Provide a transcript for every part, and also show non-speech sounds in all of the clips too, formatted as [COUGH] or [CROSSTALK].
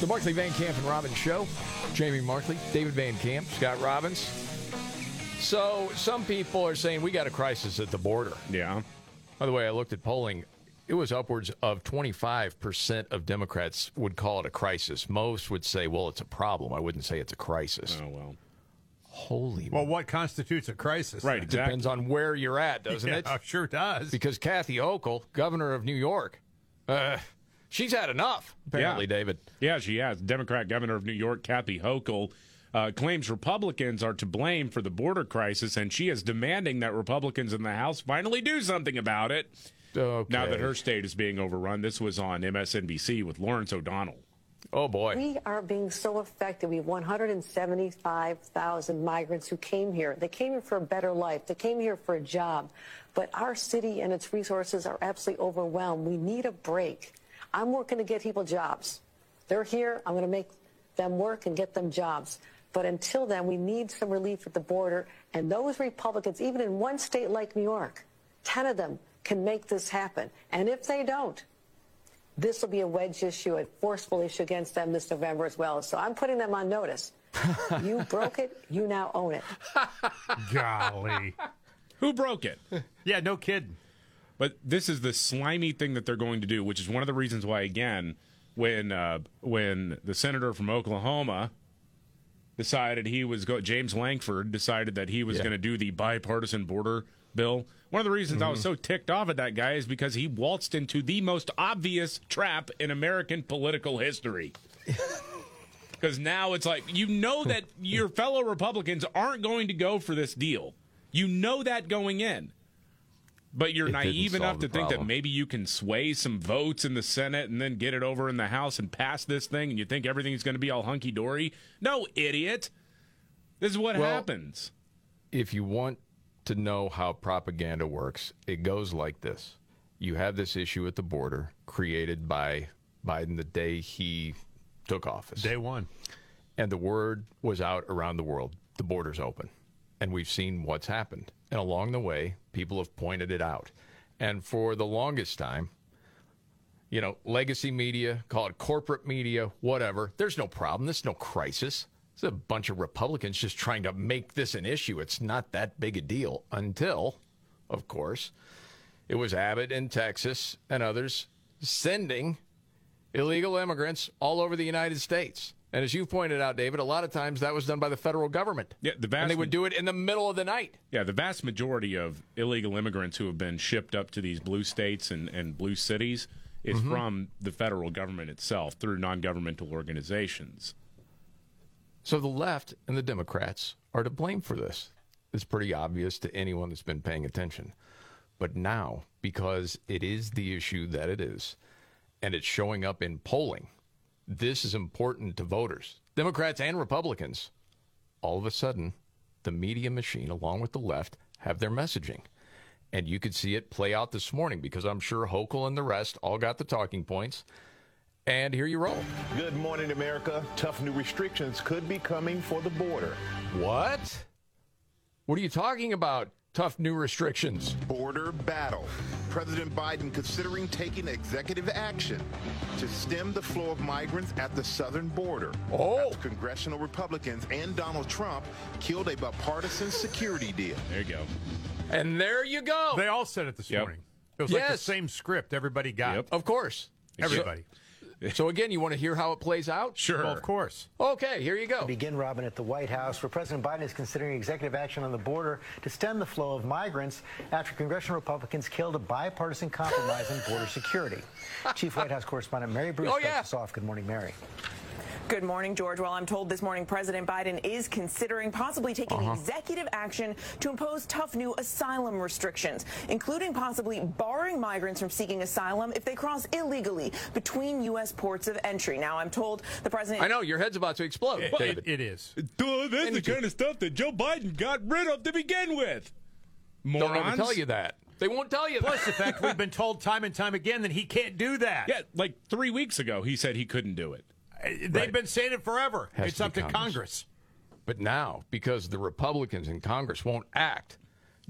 The Markley Van Camp and Robbins Show. Jamie Markley, David Van Camp, Scott Robbins. So, some people are saying we got a crisis at the border. Yeah. By the way, I looked at polling. It was upwards of 25% of Democrats would call it a crisis. Most would say, well, it's a problem. I wouldn't say it's a crisis. Oh, well. Holy Well, what constitutes a crisis? Right, It exactly. depends on where you're at, doesn't [LAUGHS] yeah, it? sure does. Because Kathy Hochul, governor of New York, uh, she's had enough, apparently, Yeah. David. Yeah, she has. Democrat governor of New York, Kathy Hochul, uh, claims Republicans are to blame for the border crisis, and she is demanding that Republicans in the House finally do something about it. Okay. Now that her state is being overrun, this was on MSNBC with Lawrence O'Donnell. Oh, boy. We are being so affected. We have 175,000 migrants who came here. They came here for a better life. They came here for a job. But our city and its resources are absolutely overwhelmed. We need a break. I'm working to get people jobs. They're here. I'm going to make them work and get them jobs. But until then, we need some relief at the border. And those Republicans, even in one state like New York, 10 of them can make this happen. And if they don't, this will be a wedge issue, a forceful issue against them this November as well. So I'm putting them on notice. [LAUGHS] you broke it, you now own it. [LAUGHS] Golly. Who broke it? [LAUGHS] Yeah, no kidding. But this is the slimy thing that they're going to do, which is one of the reasons why, again, when uh, when the senator from Oklahoma decided he was go, James Lankford decided that he was Yeah. going to do the bipartisan border bill. One of the reasons I was so ticked off at that guy is because he waltzed into the most obvious trap in American political history. [LAUGHS] Because now it's like you know that your fellow Republicans aren't going to go for this deal. You know that going in. But you're It naive enough to the think that maybe you can sway some votes in the Senate and then get it over in the House and pass this thing, and you think everything's going to be all hunky dory. No, idiot. This is what Well- happens. if you want to know how propaganda works, it goes like this. You have this issue at the border created by Biden the day he took office. Day one. And the word was out around the world the border's open. And we've seen what's happened. And along the way, people have pointed it out. And for the longest time, you know, legacy media, call it corporate media, whatever, there's no problem. There's no crisis. It's a bunch of Republicans just trying to make this an issue. It's not that big a deal until, of course, it was Abbott in Texas and others sending illegal immigrants all over the United States. And as you pointed out, David, a lot of times that was done by the federal government. Yeah, the vast and they would do it in the middle of the night. Yeah, the vast majority of illegal immigrants who have been shipped up to these blue states and, and blue cities is Mm-hmm. from the federal government itself through non governmental organizations. So the left and the Democrats are to blame for this. It's pretty obvious to anyone that's been paying attention. But now, because it is the issue that it is, and it's showing up in polling, this is important to voters, Democrats and Republicans. All of a sudden, the media machine, along with the left, have their messaging. And you could see it play out this morning because I'm sure Hochul and the rest all got the talking points. And here you roll. Good morning, America. Tough new restrictions could be coming for the border. What? What are you talking about? Tough new restrictions. Border battle. President Biden considering taking executive action to stem the flow of migrants at the southern border. Oh. After congressional Republicans and Donald Trump killed a bipartisan security deal. There you go. And there you go. They all said it this Yep. morning. It was like the same script everybody got. Yep. of course. Everybody. So [LAUGHS] again, you want to hear how it plays out? Sure. Well, of course. Okay, here you go. Begin, Robin, at the White House, where President Biden is considering executive action on the border to stem the flow of migrants after congressional Republicans killed a bipartisan compromise on border security. [LAUGHS] Chief White House correspondent Mary Bruce Oh, starts yeah. us off. Good morning, Mary. Good morning, George. Well, I'm told this morning President Biden is considering possibly taking Uh-huh. executive action to impose tough new asylum restrictions, including possibly barring migrants from seeking asylum if they cross illegally between U.S. ports of entry. Now, I'm told the president. I know your head's about to explode, It, David. it is. Duh, is the kind of stuff that Joe Biden got rid of to begin with. Don't Morons. ever tell you that. They won't tell you Plus that. the fact we've been told time and time again that he can't do that. Yeah, like three weeks ago, he said he couldn't do it. They've Right. been saying it forever. Has it's up to Congress. Congress. But now, because the Republicans in Congress won't act,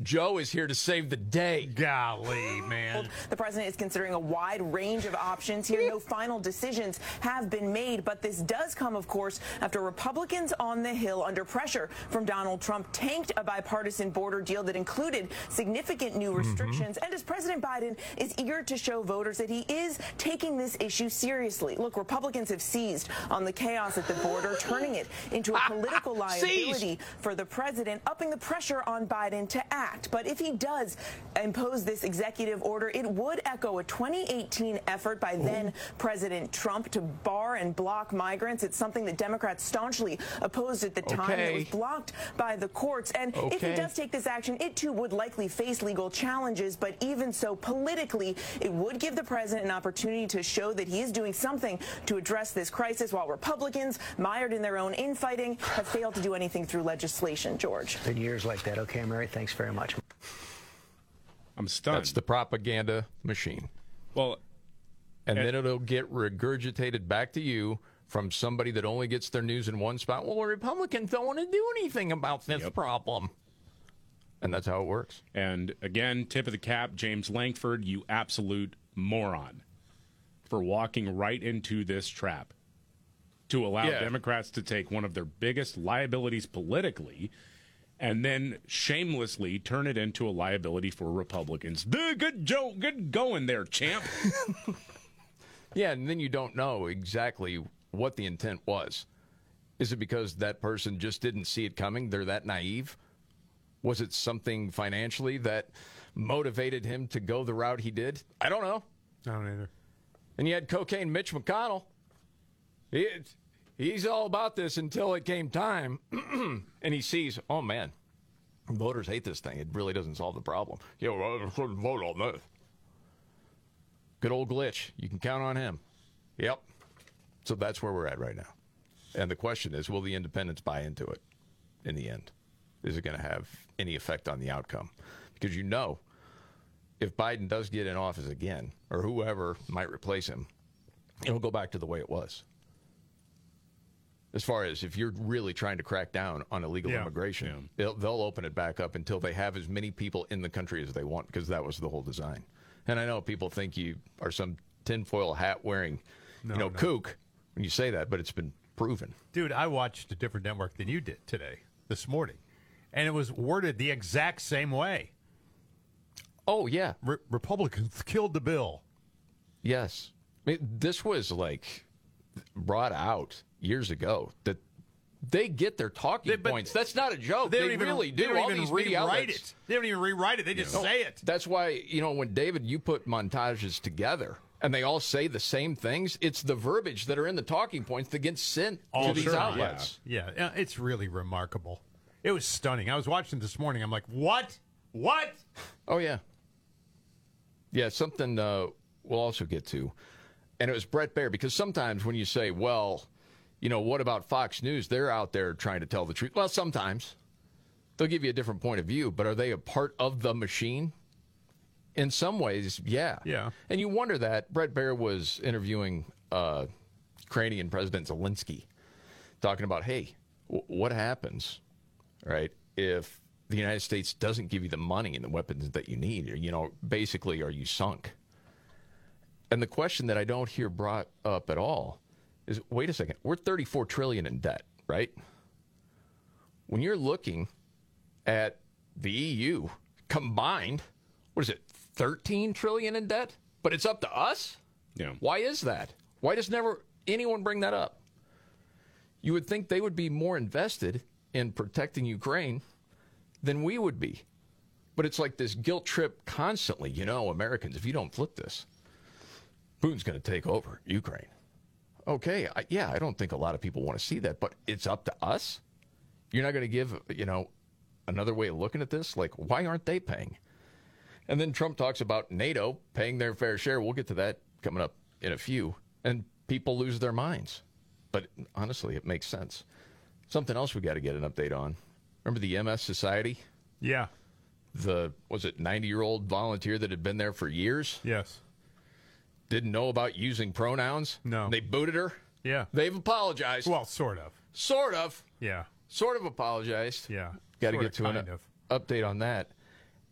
Joe is here to save the day. Golly, man. The president is considering a wide range of options here. No final decisions have been made, but this does come, of course, after Republicans on the Hill, under pressure from Donald Trump, tanked a bipartisan border deal that included significant new mm-hmm. restrictions. And as President Biden is eager to show voters that he is taking this issue seriously. Look, Republicans have seized on the chaos at the border, turning it into a ah, political ah, liability for the president, upping the pressure on Biden to act. But if he does impose this executive order, it would echo a 2018 effort by then President Trump to bar and block migrants. It's something that Democrats staunchly opposed at the time. It was blocked by the courts. And if he does take this action, it too would likely face legal challenges. But even so, politically, it would give the president an opportunity to show that he is doing something to address this crisis, while Republicans, mired in their own infighting, have failed to do anything through legislation. George. Been years like that. Okay, Mary, thanks very much. I'm stunned. That's the propaganda machine. well, And And- then it'll get regurgitated back to you from somebody that only gets their news in one spot. Well, Republicans don't want to do anything about this problem. And that's how it works. And again, tip of the cap, James Lankford, you absolute moron for walking right into this trap to allow Yeah. Democrats to take one of their biggest liabilities politically and then shamelessly turn it into a liability for Republicans. Duh, Good joke, good going there, champ. [LAUGHS] Yeah, and then you don't know exactly what the intent was. Is it because that person just didn't see it coming? They're that naive? Was it something financially that motivated him to go the route he did? I don't know. I don't either. And you had cocaine Mitch McConnell. He, he's all about this until it came time. [CLEARS THROAT] and he sees, oh man, voters hate this thing. It really doesn't solve the problem. Yeah, well, I shouldn't vote on this. Good old glitch. You can count on him. Yep. So that's where we're at right now. And the question is will the independents buy into it in the end? Is it going to have any effect on the outcome? Because you know, if Biden does get in office again, or whoever might replace him, it'll go back to the way it was. As far as if you're really trying to crack down on illegal Yeah. immigration, they'll, they'll open it back up until they have as many people in the country as they want, because that was the whole design. And I know people think you are some tinfoil hat wearing, you know, kook when you say that, but it's been proven. Dude, I watched a different network than you did today, this morning, and it was worded the exact same way. Oh yeah, Re- Republicans killed the bill. Yes. I mean, this was like brought out years ago that they get their talking They- points. That's not a joke. They They, don't even really do. They don't All even rewrite outlets- it. They don't even rewrite it. They just say it. That's why, you know, when David, you put montages together and they all say the same things, it's the verbiage that are in the talking points that gets sent to these sure, outlets. Yeah, yeah, it's really remarkable. It was stunning. I was watching this morning. I'm like, what? What? Oh yeah, yeah. Something uh, we'll also get to, and it was Bret Baier because sometimes when you say, "Well, you know, what about Fox News?" They're out there trying to tell the truth. Well, sometimes they'll give you a different point of view, but are they a part of the machine? In some ways, yeah. Yeah. And you wonder that Bret Baier was interviewing uh, Ukrainian President Zelensky, talking about, hey, w- what happens, right, if the United States doesn't give you the money and the weapons that you need? Or, you know, basically, are you sunk? And the question that I don't hear brought up at all is, wait a second, we're 34 trillion in debt, right? When you're looking at the EU combined, what is it, 13 trillion in debt? But it's up to us? Yeah. Why is that? Why does never anyone bring that up? You would think they would be more invested in protecting Ukraine than we would be. But it's like this guilt trip constantly. You know, Americans, if you don't flip this, Putin's going to take over Ukraine. Okay, I, yeah, I don't think a lot of people want to see that, but it's up to us. You're not going to give, you know, another way of looking at this? Like, why aren't they paying? And then Trump talks about NATO paying their fair share. We'll get to that coming up in a few. And people lose their minds. But honestly, it makes sense. Something else we got to get an update on. Remember the MS Society? Yeah. The, was it 90 year old volunteer that had been there for years? Yes. Didn't know about using pronouns? No. They booted her? Yeah. They've apologized. Well, sort of. Sort of. Yeah. Sort of apologized. Yeah. Got to get to an of. update on that.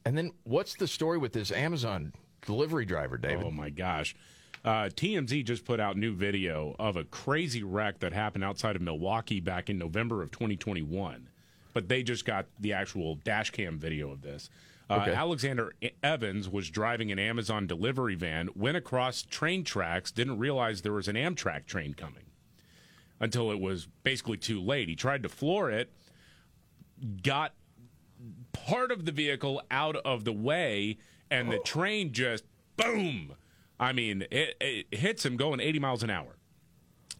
And then what's the story with this Amazon delivery driver, David? Oh my gosh. Uh, TMZ just put out new video of a crazy wreck that happened outside of Milwaukee back in November of 2021. But they just got the actual dash cam video of this. Uh, Okay. Alexander Evans was driving an Amazon delivery van, went across train tracks, didn't realize there was an Amtrak train coming until it was basically too late. He tried to floor it, got part of the vehicle out of the way, and the train just boom. I mean, it, it hits him going 80 miles an hour.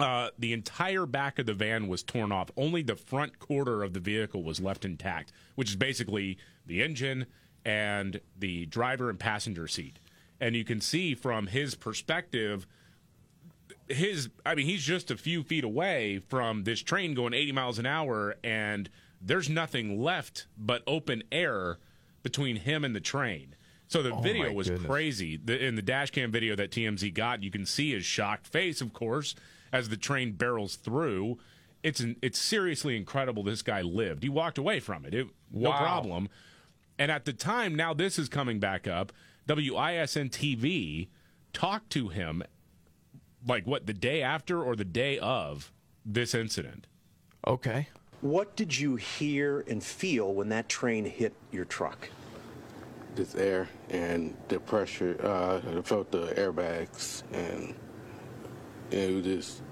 Uh, the entire back of the van was torn off. Only the front quarter of the vehicle was left intact, which is basically the engine and the driver and passenger seat. And you can see from his perspective, his I mean, he's just a few feet away from this train going 80 miles an hour, and there's nothing left but open air between him and the train. So the Oh, video was goodness. crazy. The, in the dash cam video that TMZ got, you can see his shocked face, of course, as the train barrels through. It's an, it's seriously incredible. This guy lived. He walked away from it. it no Wow. problem. And at the time, now this is coming back up. WISN TV talked to him, like what the day after or the day of this incident. Okay. What did you hear and feel when that train hit your truck? this air and the pressure. Uh, I felt the airbags and it was just.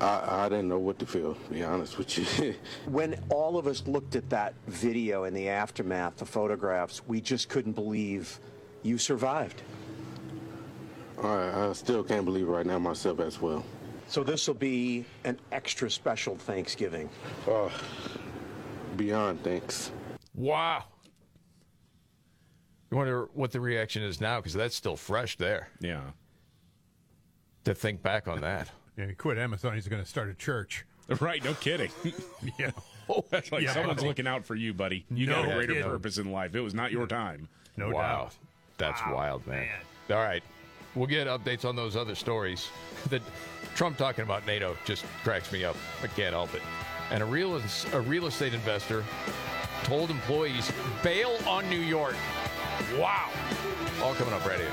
I, I didn't know what to feel, to be honest with you. [LAUGHS] When all of us looked at that video in the aftermath, the photographs, we just couldn't believe you survived. I, I still can't believe it right now myself as well. So this will be an extra special Thanksgiving. Uh, beyond thanks. Wow. You wonder what the reaction is now because that's still fresh there. Yeah. To think back on that. Yeah, he quit Amazon. He's going to start a church. [LAUGHS] Right, no kidding. [LAUGHS] yeah. Oh, [LAUGHS] That's like Yeah, someone's buddy. looking out for you, buddy. You No got a greater kidding. purpose in life. It was not your time. No wow. doubt. That's Wow, wild, man. All right. We'll get updates on those other stories. That Trump talking about NATO just cracks me up. I can't help it. And a real a real estate investor told employees bail on New York. Wow. All coming up right here.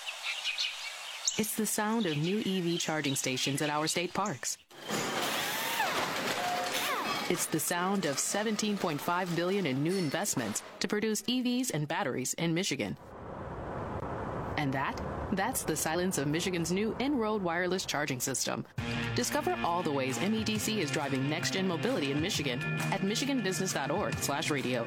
It's the sound of new EV charging stations at our state parks. It's the sound of 17.5 billion in new investments to produce EVs and batteries in Michigan. And that? That's the silence of Michigan's new in-road wireless charging system. Discover all the ways MEDC is driving next-gen mobility in Michigan at michiganbusiness.org/radio.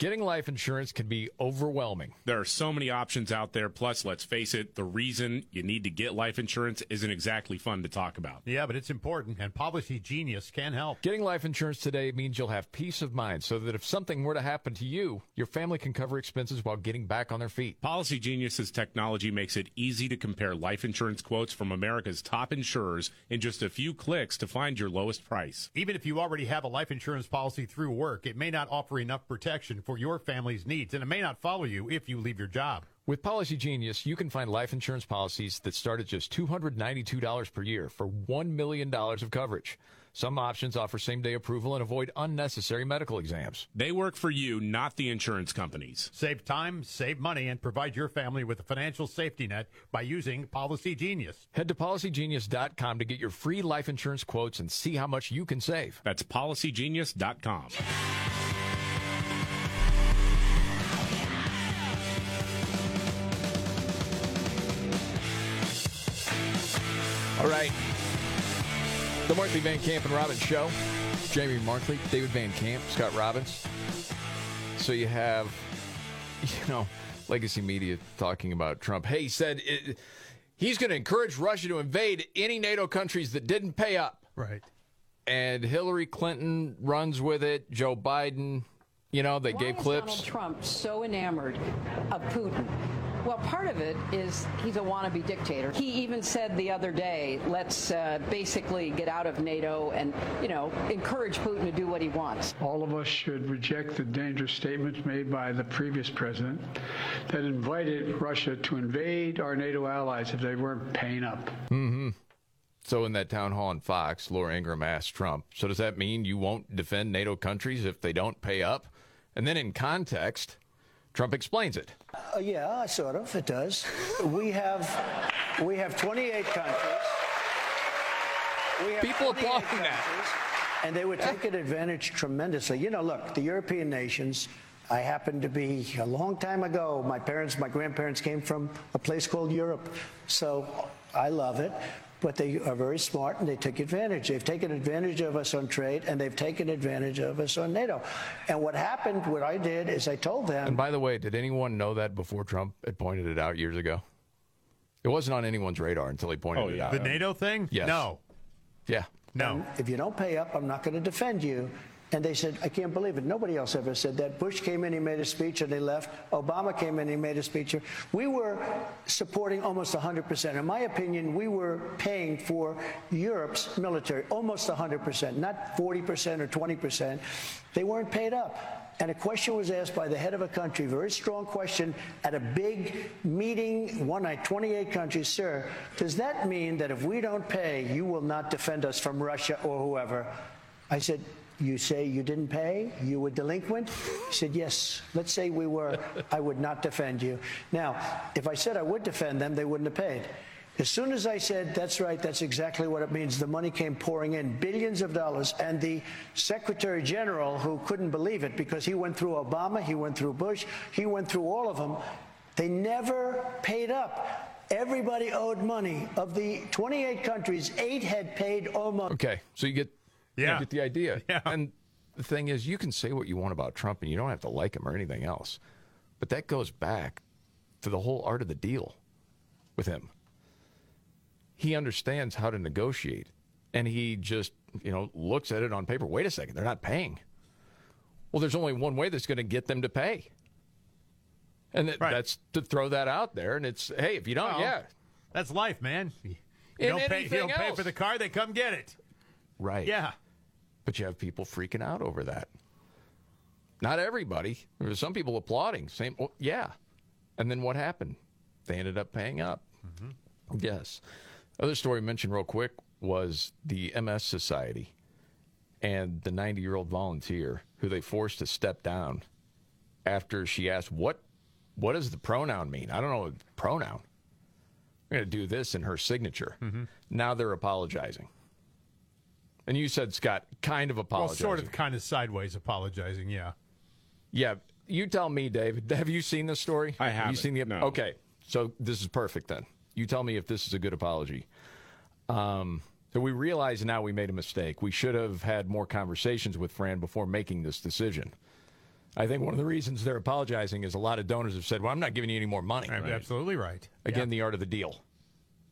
Getting life insurance can be overwhelming. There are so many options out there. Plus, let's face it, the reason you need to get life insurance isn't exactly fun to talk about. Yeah, but it's important, and Policy Genius can help. Getting life insurance today means you'll have peace of mind so that if something were to happen to you, your family can cover expenses while getting back on their feet. Policy Genius's technology makes it easy to compare life insurance quotes from America's top insurers in just a few clicks to find your lowest price. Even if you already have a life insurance policy through work, it may not offer enough protection for your family's needs, and it may not follow you if you leave your job. With Policy Genius, you can find life insurance policies that start at just $292 per year for $1 million of coverage. Some options offer same day approval and avoid unnecessary medical exams. They work for you, not the insurance companies. Save time, save money, and provide your family with a financial safety net by using Policy Genius. Head to policygenius.com to get your free life insurance quotes and see how much you can save. That's policygenius.com. All right. The Markley Van Camp and Robbins Show. Jamie Markley, David Van Camp, Scott Robbins. So you have, [LAUGHS] you know, legacy media talking about Trump. Hey, he said it, he's going to encourage Russia to invade any NATO countries that didn't pay up. Right. And Hillary Clinton runs with it. Joe Biden, you know, they Why gave is clips. Donald Trump so enamored of Putin? Well, part of it is he's a wannabe dictator. He even said the other day, let's uh, basically get out of NATO and, you know, encourage Putin to do what he wants. All of us should reject the dangerous statements made by the previous president that invited Russia to invade our NATO allies if they weren't paying up. Mm-hmm. So in that town hall on Fox, Laura Ingraham asked Trump, so does that mean you won't defend NATO countries if they don't pay up? And then in context, Trump explains it. Uh, yeah, I sort of. It does. We have we have 28 countries. We have People 28 applauding that. And they were taking advantage tremendously. You know, look, the European nations. I happened to be a long time ago. My parents, my grandparents came from a place called Europe, so I love it. But they are very smart and they take advantage. They've taken advantage of us on trade and they've taken advantage of us on NATO. And what happened, what I did is I told them. And by the way, did anyone know that before Trump had pointed it out years ago? It wasn't on anyone's radar until he pointed oh, it out. The NATO thing? Yes. No. Yeah. No. if you don't pay up, I'm not going to defend you. And they said, I can't believe it. Nobody else ever said that. Bush came in, he made a speech, and they left. Obama came in, he made a speech. We were supporting almost 100%. In my opinion, we were paying for Europe's military almost 100%, not 40% or 20%. They weren't paid up. And a question was asked by the head of a country, very strong question, at a big meeting one night, 28 countries. Sir, does that mean that if we don't pay, you will not defend us from Russia or whoever? I said, you say you didn't pay? You were delinquent? He said, Yes. Let's say we were. [LAUGHS] I would not defend you. Now, if I said I would defend them, they wouldn't have paid. As soon as I said, That's right, that's exactly what it means, the money came pouring in, billions of dollars. And the Secretary General, who couldn't believe it because he went through Obama, he went through Bush, he went through all of them, they never paid up. Everybody owed money. Of the 28 countries, eight had paid almost. Okay, so you get you Yeah. get the idea. [LAUGHS] Yeah. And the thing is, you can say what you want about Trump, and you don't have to like him or anything else, but that goes back to the whole art of the deal with him. He understands how to negotiate, and he just you know looks at it on paper. Wait a second, they're not paying. Well, there's only one way that's going to get them to pay, and that, that's to throw that out there. And it's hey, if you don't, Well, yeah, That's life, man. You don't pay, you don't pay for the car, they come get it. Right. Yeah. But you have people freaking out over that. Not everybody. There were some people applauding. Same, well, yeah. And then what happened? They ended up paying up. Mm-hmm. Yes. Other story mentioned real quick was the MS Society and the 90 year old volunteer who they forced to step down after she asked, "What, what does the pronoun mean? I don't know pronoun. I'm going to do this in her signature." Mm-hmm. Now they're apologizing. And you said, Scott, kind of Well, apologizing. sort of, kind of sideways apologizing, yeah. Yeah. You tell me, David. Have you seen this story? I Have you seen the? no. Okay. So this is perfect then. You tell me if this is a good apology. Um, so we realize now we made a mistake. We should have had more conversations with Fran before making this decision. I think one of the reasons they're apologizing is a lot of donors have said, "Well, I'm not giving you any more money." Absolutely right. Again, the art of the deal.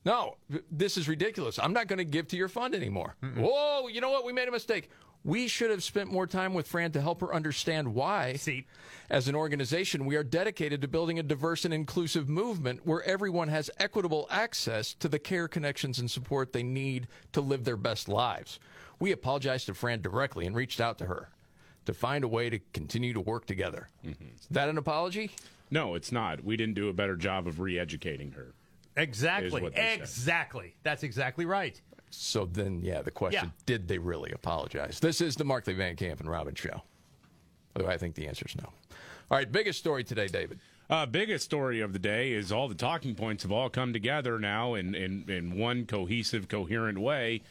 No, this is ridiculous. I'm not going to give to your fund anymore. Whoa, you know what? We made a mistake. We should have spent more time with Fran to help her understand why, See. as an organization, we are dedicated to building a diverse and inclusive movement where everyone has equitable access to the care, connections, and support they need to live their best lives. We apologized to Fran directly and reached out to her to find a way to continue to work together. Mm-hmm. Is that an apology? No, it's not. We didn't do a better job of re-educating her. Exactly. Is what they said. Exactly. That's exactly right. So then, yeah, the question: Yeah. Did they really apologize? This is the Markley Van Camp and Robin show. Although I think the answer is no. All right, biggest story today, David. Uh, biggest story of the day is all the talking points have all come together now in, in, in one cohesive, coherent way.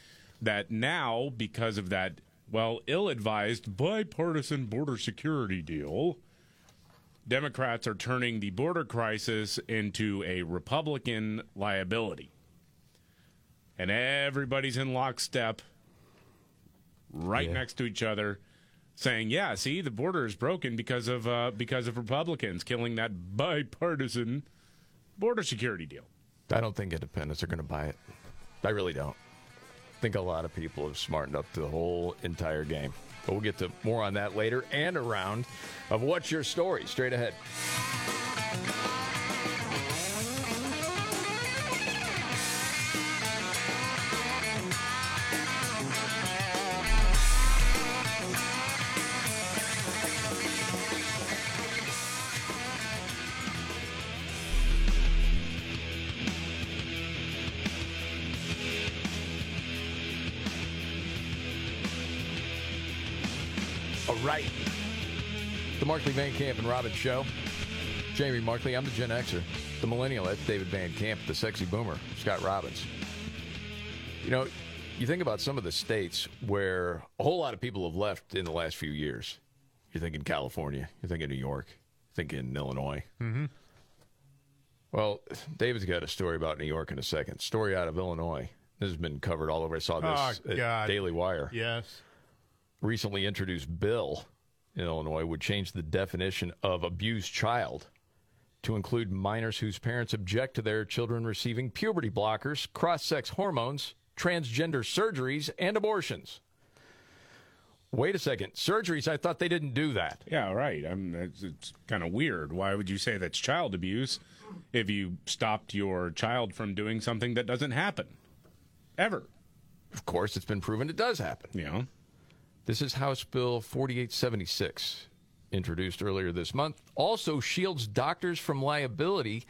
That now, because of that, well, ill advised bipartisan border security deal, Democrats are turning the border crisis into a Republican liability. And everybody's in lockstep, right Yeah. next to each other, saying, "Yeah, see, the border is broken because of uh, because of Republicans killing that bipartisan border security deal." I don't think independents are going to buy it. I really don't. I think a lot of people have smartened up to the whole entire game. But we'll get to more on that later and a round of What's Your Story straight ahead. Markley Van Camp and Robin Show. Jamie Markley, I'm the Gen Xer. The Millennial, that's David Van Camp. The Sexy Boomer, Scott Robbins. You know, you think about some of the states where a whole lot of people have left in the last few years. You're thinking California, you're thinking New York, you're thinking Illinois. Mm-hmm. Well, David's got a story about New York in a second. Story out of Illinois. This has been covered all over. I saw this Oh. Daily Wire Yes. recently introduced bill in Illinois would change the definition of abused child to include minors whose parents object to their children receiving puberty blockers, cross sex hormones, transgender surgeries, and abortions. Wait a second. Surgeries, I thought they didn't do that. Yeah, right. I'm, it's, it's kind of weird. Why would you say that's child abuse if you stopped your child from doing something that doesn't happen ever? Of course, it's been proven it does happen. Yeah. This is House Bill 4876, introduced earlier this month. Also shields doctors from liability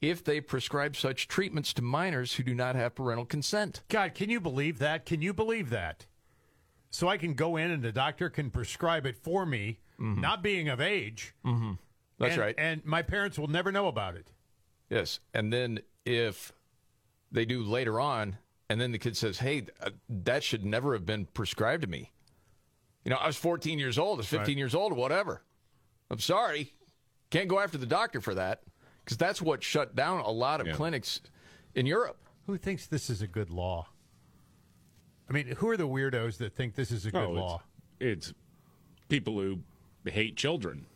if they prescribe such treatments to minors who do not have parental consent. God, can you believe that? Can you believe that? So I can go in and the doctor can prescribe it for me, not being of age. Mm-hmm. That's and- right. And my parents will never know about it. Yes. And then if they do later on, and then the kid says, hey, uh, that should never have been prescribed to me. You know, I was 14 years old, I was 15 Right. years old, or whatever. I'm sorry. Can't go after the doctor for that because that's what shut down a lot of clinics in Europe. Who thinks this is a good law? I mean, who are the weirdos that think this is a good Oh, law? It's people who hate children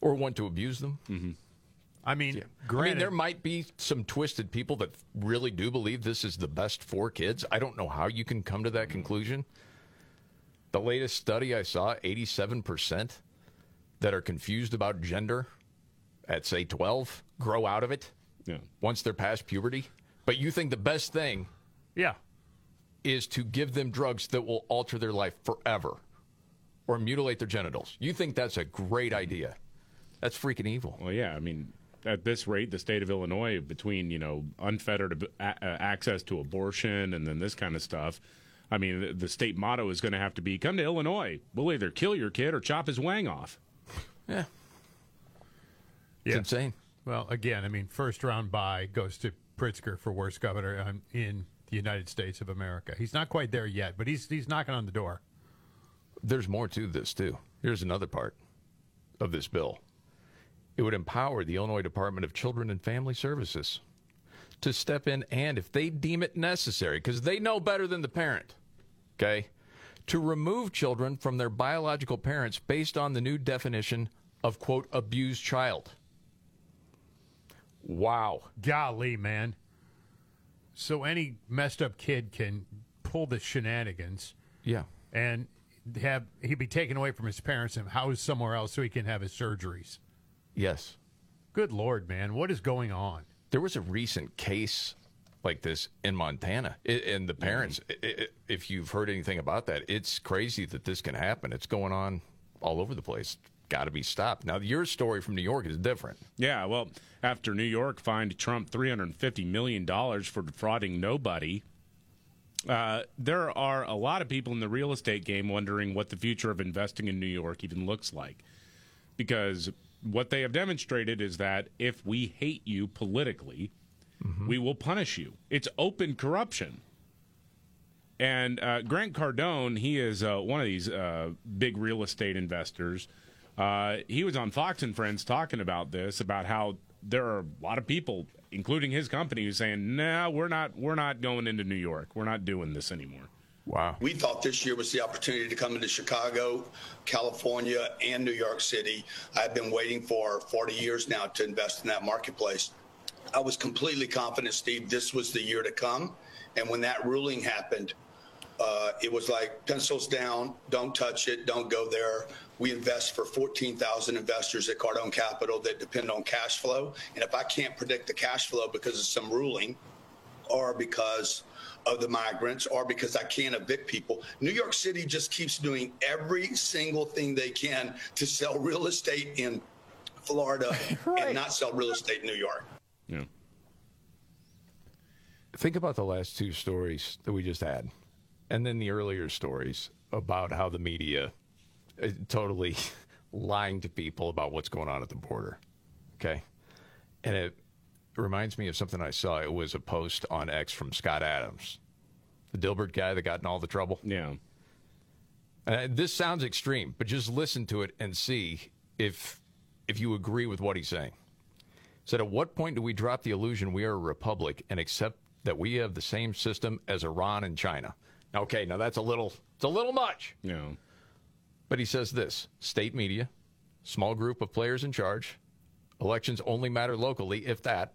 or want to abuse them. Mm-hmm. I mean, I mean, there might be some twisted people that really do believe this is the best for kids. I don't know how you can come to that conclusion. The latest study I saw 87% that are confused about gender at, say, 12 grow out of it yeah. once they're past puberty. But you think the best thing yeah. is to give them drugs that will alter their life forever or mutilate their genitals. You think that's a great idea. That's freaking evil. Well, yeah. I mean, at this rate, the state of Illinois, between you know unfettered ab- a- access to abortion and then this kind of stuff, I mean, the, the state motto is going to have to be: "Come to Illinois. We'll either kill your kid or chop his wang off." Yeah. Yeah. insane. Well, again, I mean, first round bye goes to Pritzker for worst governor um, in the United States of America. He's not quite there yet, but he's he's knocking on the door. There's more to this, too. Here's another part of this bill it would empower the Illinois Department of Children and Family Services to step in and, if they deem it necessary, because they know better than the parent, okay, to remove children from their biological parents based on the new definition of, quote, abused child. Wow. Golly, man. So any messed up kid can pull the shenanigans. Yeah. And have he'd be taken away from his parents and housed somewhere else so he can have his surgeries. Yes. Good lord, man, what is going on? There was a recent case like this in Montana, I- and the parents. i- i- If you've heard anything about that, it's crazy that this can happen. It's going on all over the place. Got to be stopped. Now, your story from New York is different. Yeah, well, after New York fined Trump $350 million for defrauding nobody, uh, there are a lot of people in the real estate game wondering what the future of investing in New York even looks like. Because what they have demonstrated is that if we hate you politically, we will punish you. It's open corruption. And uh, Grant Cardone, he is uh, one of these uh, big real estate investors. Uh, he was on Fox and Friends talking about this, about how there are a lot of people, including his company, who's saying, "No, we're not. We're not going into New York. We're not doing this anymore." Wow. We thought this year was the opportunity to come into Chicago, California, and New York City. I've been waiting for 40 years now to invest in that marketplace. I was completely confident, Steve, this was the year to come. And when that ruling happened, uh, it was like pencils down, don't touch it, don't go there. We invest for 14,000 investors at Cardone Capital that depend on cash flow. And if I can't predict the cash flow because of some ruling or because of the migrants or because I can't evict people, New York City just keeps doing every single thing they can to sell real estate in Florida [LAUGHS] and not sell real estate in New York. Yeah. Think about the last two stories that we just had, and then the earlier stories about how the media is totally [LAUGHS] lying to people about what's going on at the border. Okay. And it reminds me of something I saw. It was a post on X from Scott Adams, the Dilbert guy that got in all the trouble. Yeah. Uh, this sounds extreme, but just listen to it and see if if you agree with what he's saying. Said, at what point do we drop the illusion we are a republic and accept that we have the same system as Iran and China? Okay, now that's a little it's a little much. Yeah. But he says this: state media, small group of players in charge, elections only matter locally, if that,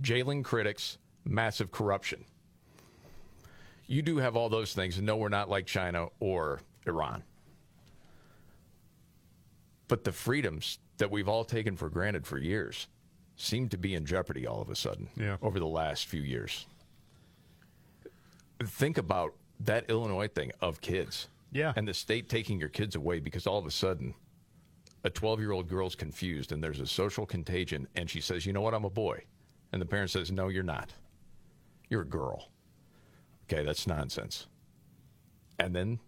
jailing critics, massive corruption. You do have all those things, and no, we're not like China or Iran. But the freedoms that we've all taken for granted for years seem to be in jeopardy all of a sudden Yeah. over the last few years. Think about that Illinois thing of kids. Yeah. And the state taking your kids away because all of a sudden a 12 year old girl's confused and there's a social contagion and she says, You know what? I'm a boy. And the parent says, No, you're not. You're a girl. Okay, that's nonsense. And then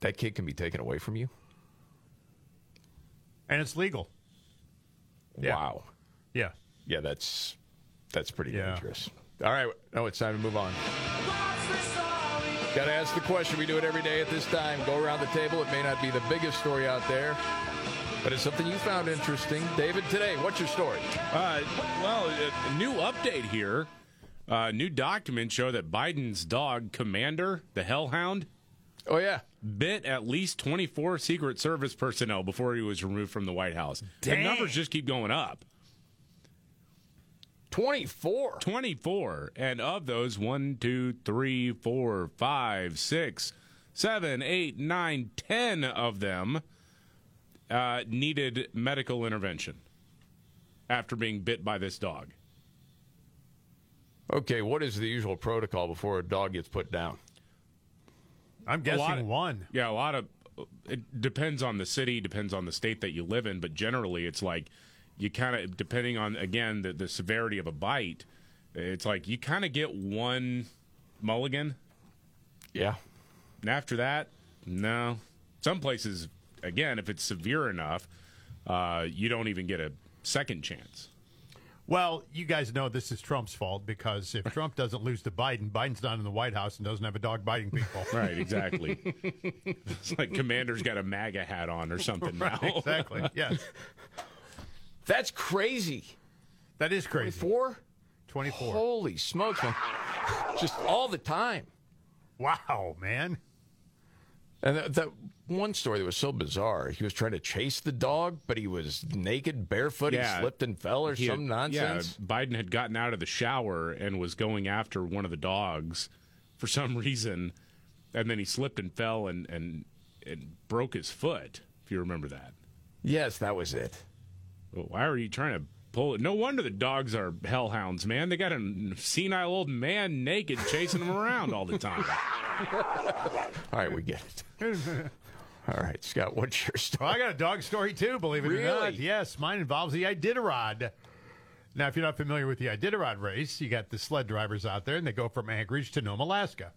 that kid can be taken away from you? And it's legal. Yeah. Wow. Yeah. Yeah, that's that's pretty Yeah. dangerous. All right, no, it's time to move on. Got to ask the question. We do it every day at this time. Go around the table. It may not be the biggest story out there, but it's something you found interesting. David, today, what's your story? Uh, well, a, new update here. Uh, new documents show that Biden's dog, Commander, the Hellhound, oh yeah, bit at least 24 Secret Service personnel before he was removed from the White House. The numbers just keep going up. 24. 24. And of those, one, two, three, four, five, six, seven, eight, nine, ten of them uh, needed medical intervention after being bit by this dog. Okay, what is the usual protocol before a dog gets put down? I'm A guessing of- one. Yeah, a lot of. It depends on the city, depends on the state that you live in, but generally it's like you kind of, depending on, again, the, the severity of a bite, it's like you kind of get one mulligan. Yeah. And after that, no. Some places, again, if it's severe enough, uh, you don't even get a second chance. Well, you guys know this is Trump's fault because if Trump doesn't lose to Biden, Biden's not in the White House and doesn't have a dog biting people. [LAUGHS] Right, exactly. [LAUGHS] it's like Commander's got a MAGA hat on or something Right, now. exactly. [LAUGHS] Yes. That's crazy. That is crazy. 24? 24. Holy smokes, man. Just all the time. Wow, man. And that, that one story that was so bizarre, he was trying to chase the dog, but he was naked, barefoot, he slipped and fell or He had- some nonsense. Yeah, Biden had gotten out of the shower and was going after one of the dogs for some reason, and then he slipped and fell and and, and broke his foot. If you remember that. Yes, that was it. Why are you trying to pull it? No wonder the dogs are hellhounds, man. They got a senile old man naked chasing them around all the time. [LAUGHS] All right, we get it. All right, Scott, what's your story? Well, I got a dog story too, believe it or not. Yes, mine involves the Iditarod. Now, if you're not familiar with the Iditarod race, you got the sled drivers out there, and they go from Anchorage to Nome, Alaska.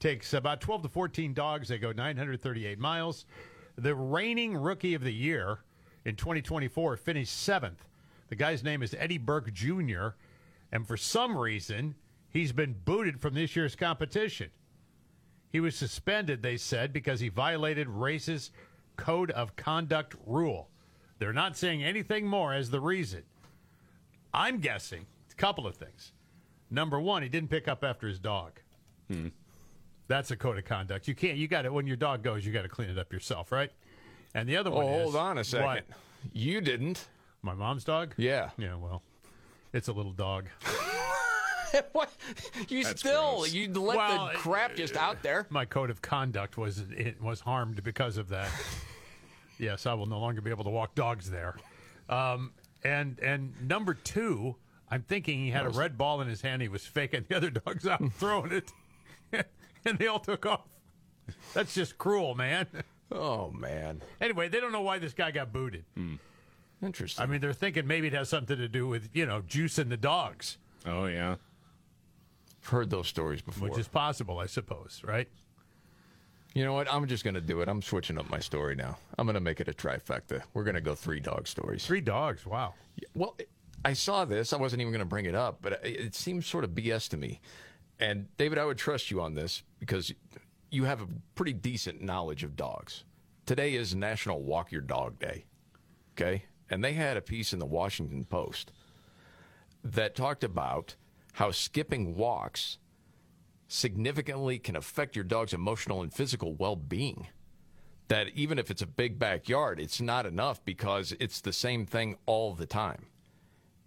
Takes about 12 to 14 dogs. They go 938 miles. The reigning rookie of the year in 2024 finished seventh. The guy's name is Eddie Burke Jr., and for some reason, he's been booted from this year's competition. He was suspended, they said, because he violated race's code of conduct rule. They're not saying anything more as the reason. I'm guessing a couple of things. Number one, he didn't pick up after his dog. Hmm. That's a code of conduct. You can't. You got it when your dog goes. You got to clean it up yourself, right? And the other Oh, one is hold on a second. What? You didn't. My mom's dog. Yeah. Yeah. Well, it's a little dog. [LAUGHS] what? You That's still gross. you let Well, the crap just out there. My code of conduct was it was harmed because of that. [LAUGHS] yes, I will no longer be able to walk dogs there. Um, and and number two, I'm thinking he had a red ball in his hand. He was faking the other dogs out and throwing it, [LAUGHS] and they all took off. That's just cruel, man. Oh man. Anyway, they don't know why this guy got booted. Interesting. I mean, they're thinking maybe it has something to do with you know juicing the dogs. Oh yeah, I've heard those stories before. which is possible, I suppose. Right? You know what? I'm just going to do it. I'm switching up my story now. I'm going to make it a trifecta. We're going to go three dog stories. Three dogs. Wow. Well, I saw this. I wasn't even going to bring it up, but it seems sort of BS to me. And David, I would trust you on this because you have a pretty decent knowledge of dogs. Today is National Walk Your Dog Day. Okay? And they had a piece in the Washington Post that talked about how skipping walks significantly can affect your dog's emotional and physical well being. That even if it's a big backyard, it's not enough because it's the same thing all the time.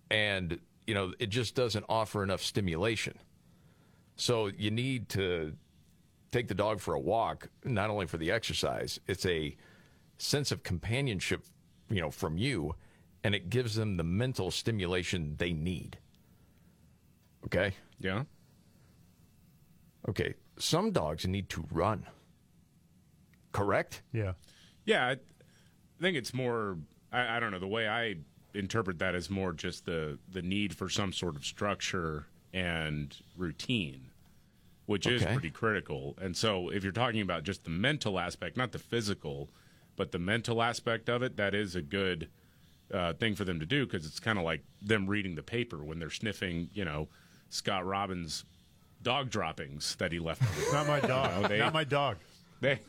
And, you know, it just doesn't offer enough stimulation. So you need to take the dog for a walk, not only for the exercise, it's a sense of companionship, you know, from you, and it gives them the mental stimulation they need. Okay? Yeah. Okay. Some dogs need to run. Correct? Yeah. Yeah, I think it's more. I, I don't know. The way I interpret that is more just the the need for some sort of structure and routine, which is pretty critical. And so, if you're talking about just the mental aspect, not the physical, but the mental aspect of it, that is a good uh, thing for them to do because it's kind of like them reading the paper when they're sniffing, you know, Scott Robbins' dog droppings that he left. Not my dog. You know, they- Not my dog. they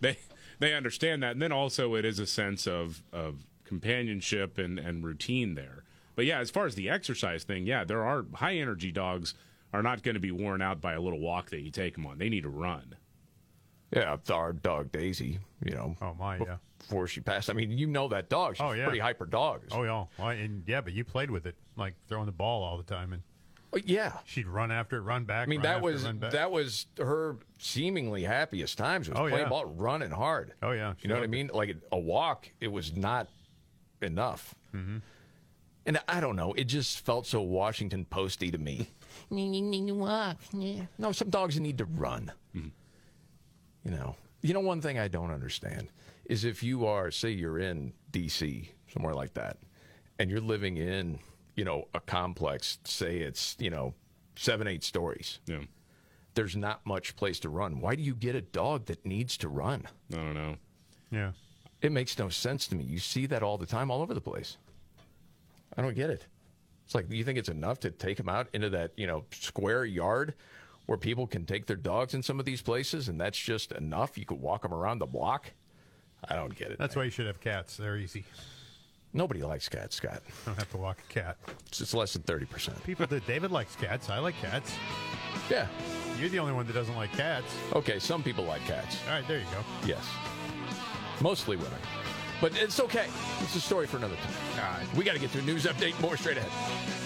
they they understand that and then also it is a sense of of companionship and and routine there but yeah as far as the exercise thing yeah there are high energy dogs are not going to be worn out by a little walk that you take them on they need to run Yeah, our dog Daisy, you know. Oh my, yeah. Before she passed, I mean, you know that dog. She's Oh, yeah. pretty hyper dog. Oh yeah. Well, and yeah, but you played with it, like throwing the ball all the time, and Oh, yeah. she'd run after it, run back. I mean, run that after was that was her seemingly happiest times. Was Oh, playing yeah. ball, running hard. Oh yeah. You know what I mean? Like a walk, it was not enough. Mm-hmm. And I don't know. It just felt so Washington Posty to me. need [LAUGHS] to walk. No, some dogs need to run. You know. You know, one thing I don't understand is if you are, say, you're in D.C. somewhere like that, and you're living in, you know, a complex. Say it's, you know, seven, eight stories. Yeah. There's not much place to run. Why do you get a dog that needs to run? i don't know Yeah. It makes no sense to me. You see that all the time, all over the place. I don't get it. It's like, you think it's enough to take them out into that, you know, square yard where people can take their dogs in some of these places, and that's just enough? You could walk them around the block? I don't get it. That's why you should have cats. They're easy. Nobody likes cats, Scott. I Don't have to walk a cat. It's, it's less than 30%. People that David likes cats. I like cats. Yeah. You're the only one that doesn't like cats. Okay, some people like cats. All right, there you go. Yes. Mostly women. But it's okay. It's a story for another time. All right. We got to get to a news update. More straight ahead.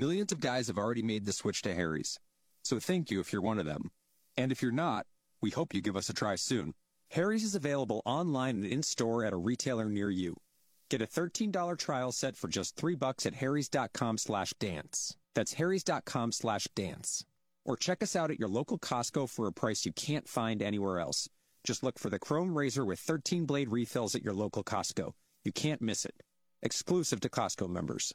Millions of guys have already made the switch to Harry's. So thank you if you're one of them. And if you're not, we hope you give us a try soon. Harry's is available online and in-store at a retailer near you. Get a $13 trial set for just 3 bucks at harrys.com slash dance. That's harrys.com slash dance. Or check us out at your local Costco for a price you can't find anywhere else. Just look for the Chrome Razor with 13 blade refills at your local Costco. You can't miss it. Exclusive to Costco members.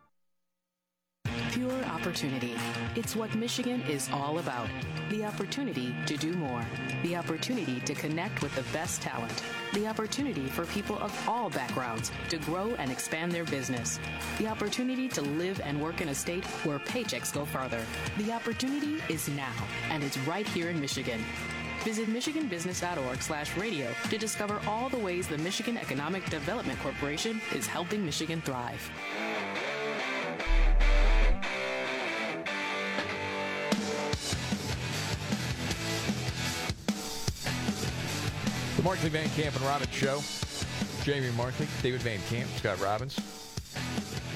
Pure opportunity. It's what Michigan is all about. The opportunity to do more. The opportunity to connect with the best talent. The opportunity for people of all backgrounds to grow and expand their business. The opportunity to live and work in a state where paychecks go farther. The opportunity is now, and it's right here in Michigan. Visit michiganbusiness.org slash radio to discover all the ways the Michigan Economic Development Corporation is helping Michigan thrive. The Markley Van Camp and Robbins Show. Jamie Markley, David Van Camp, Scott Robbins.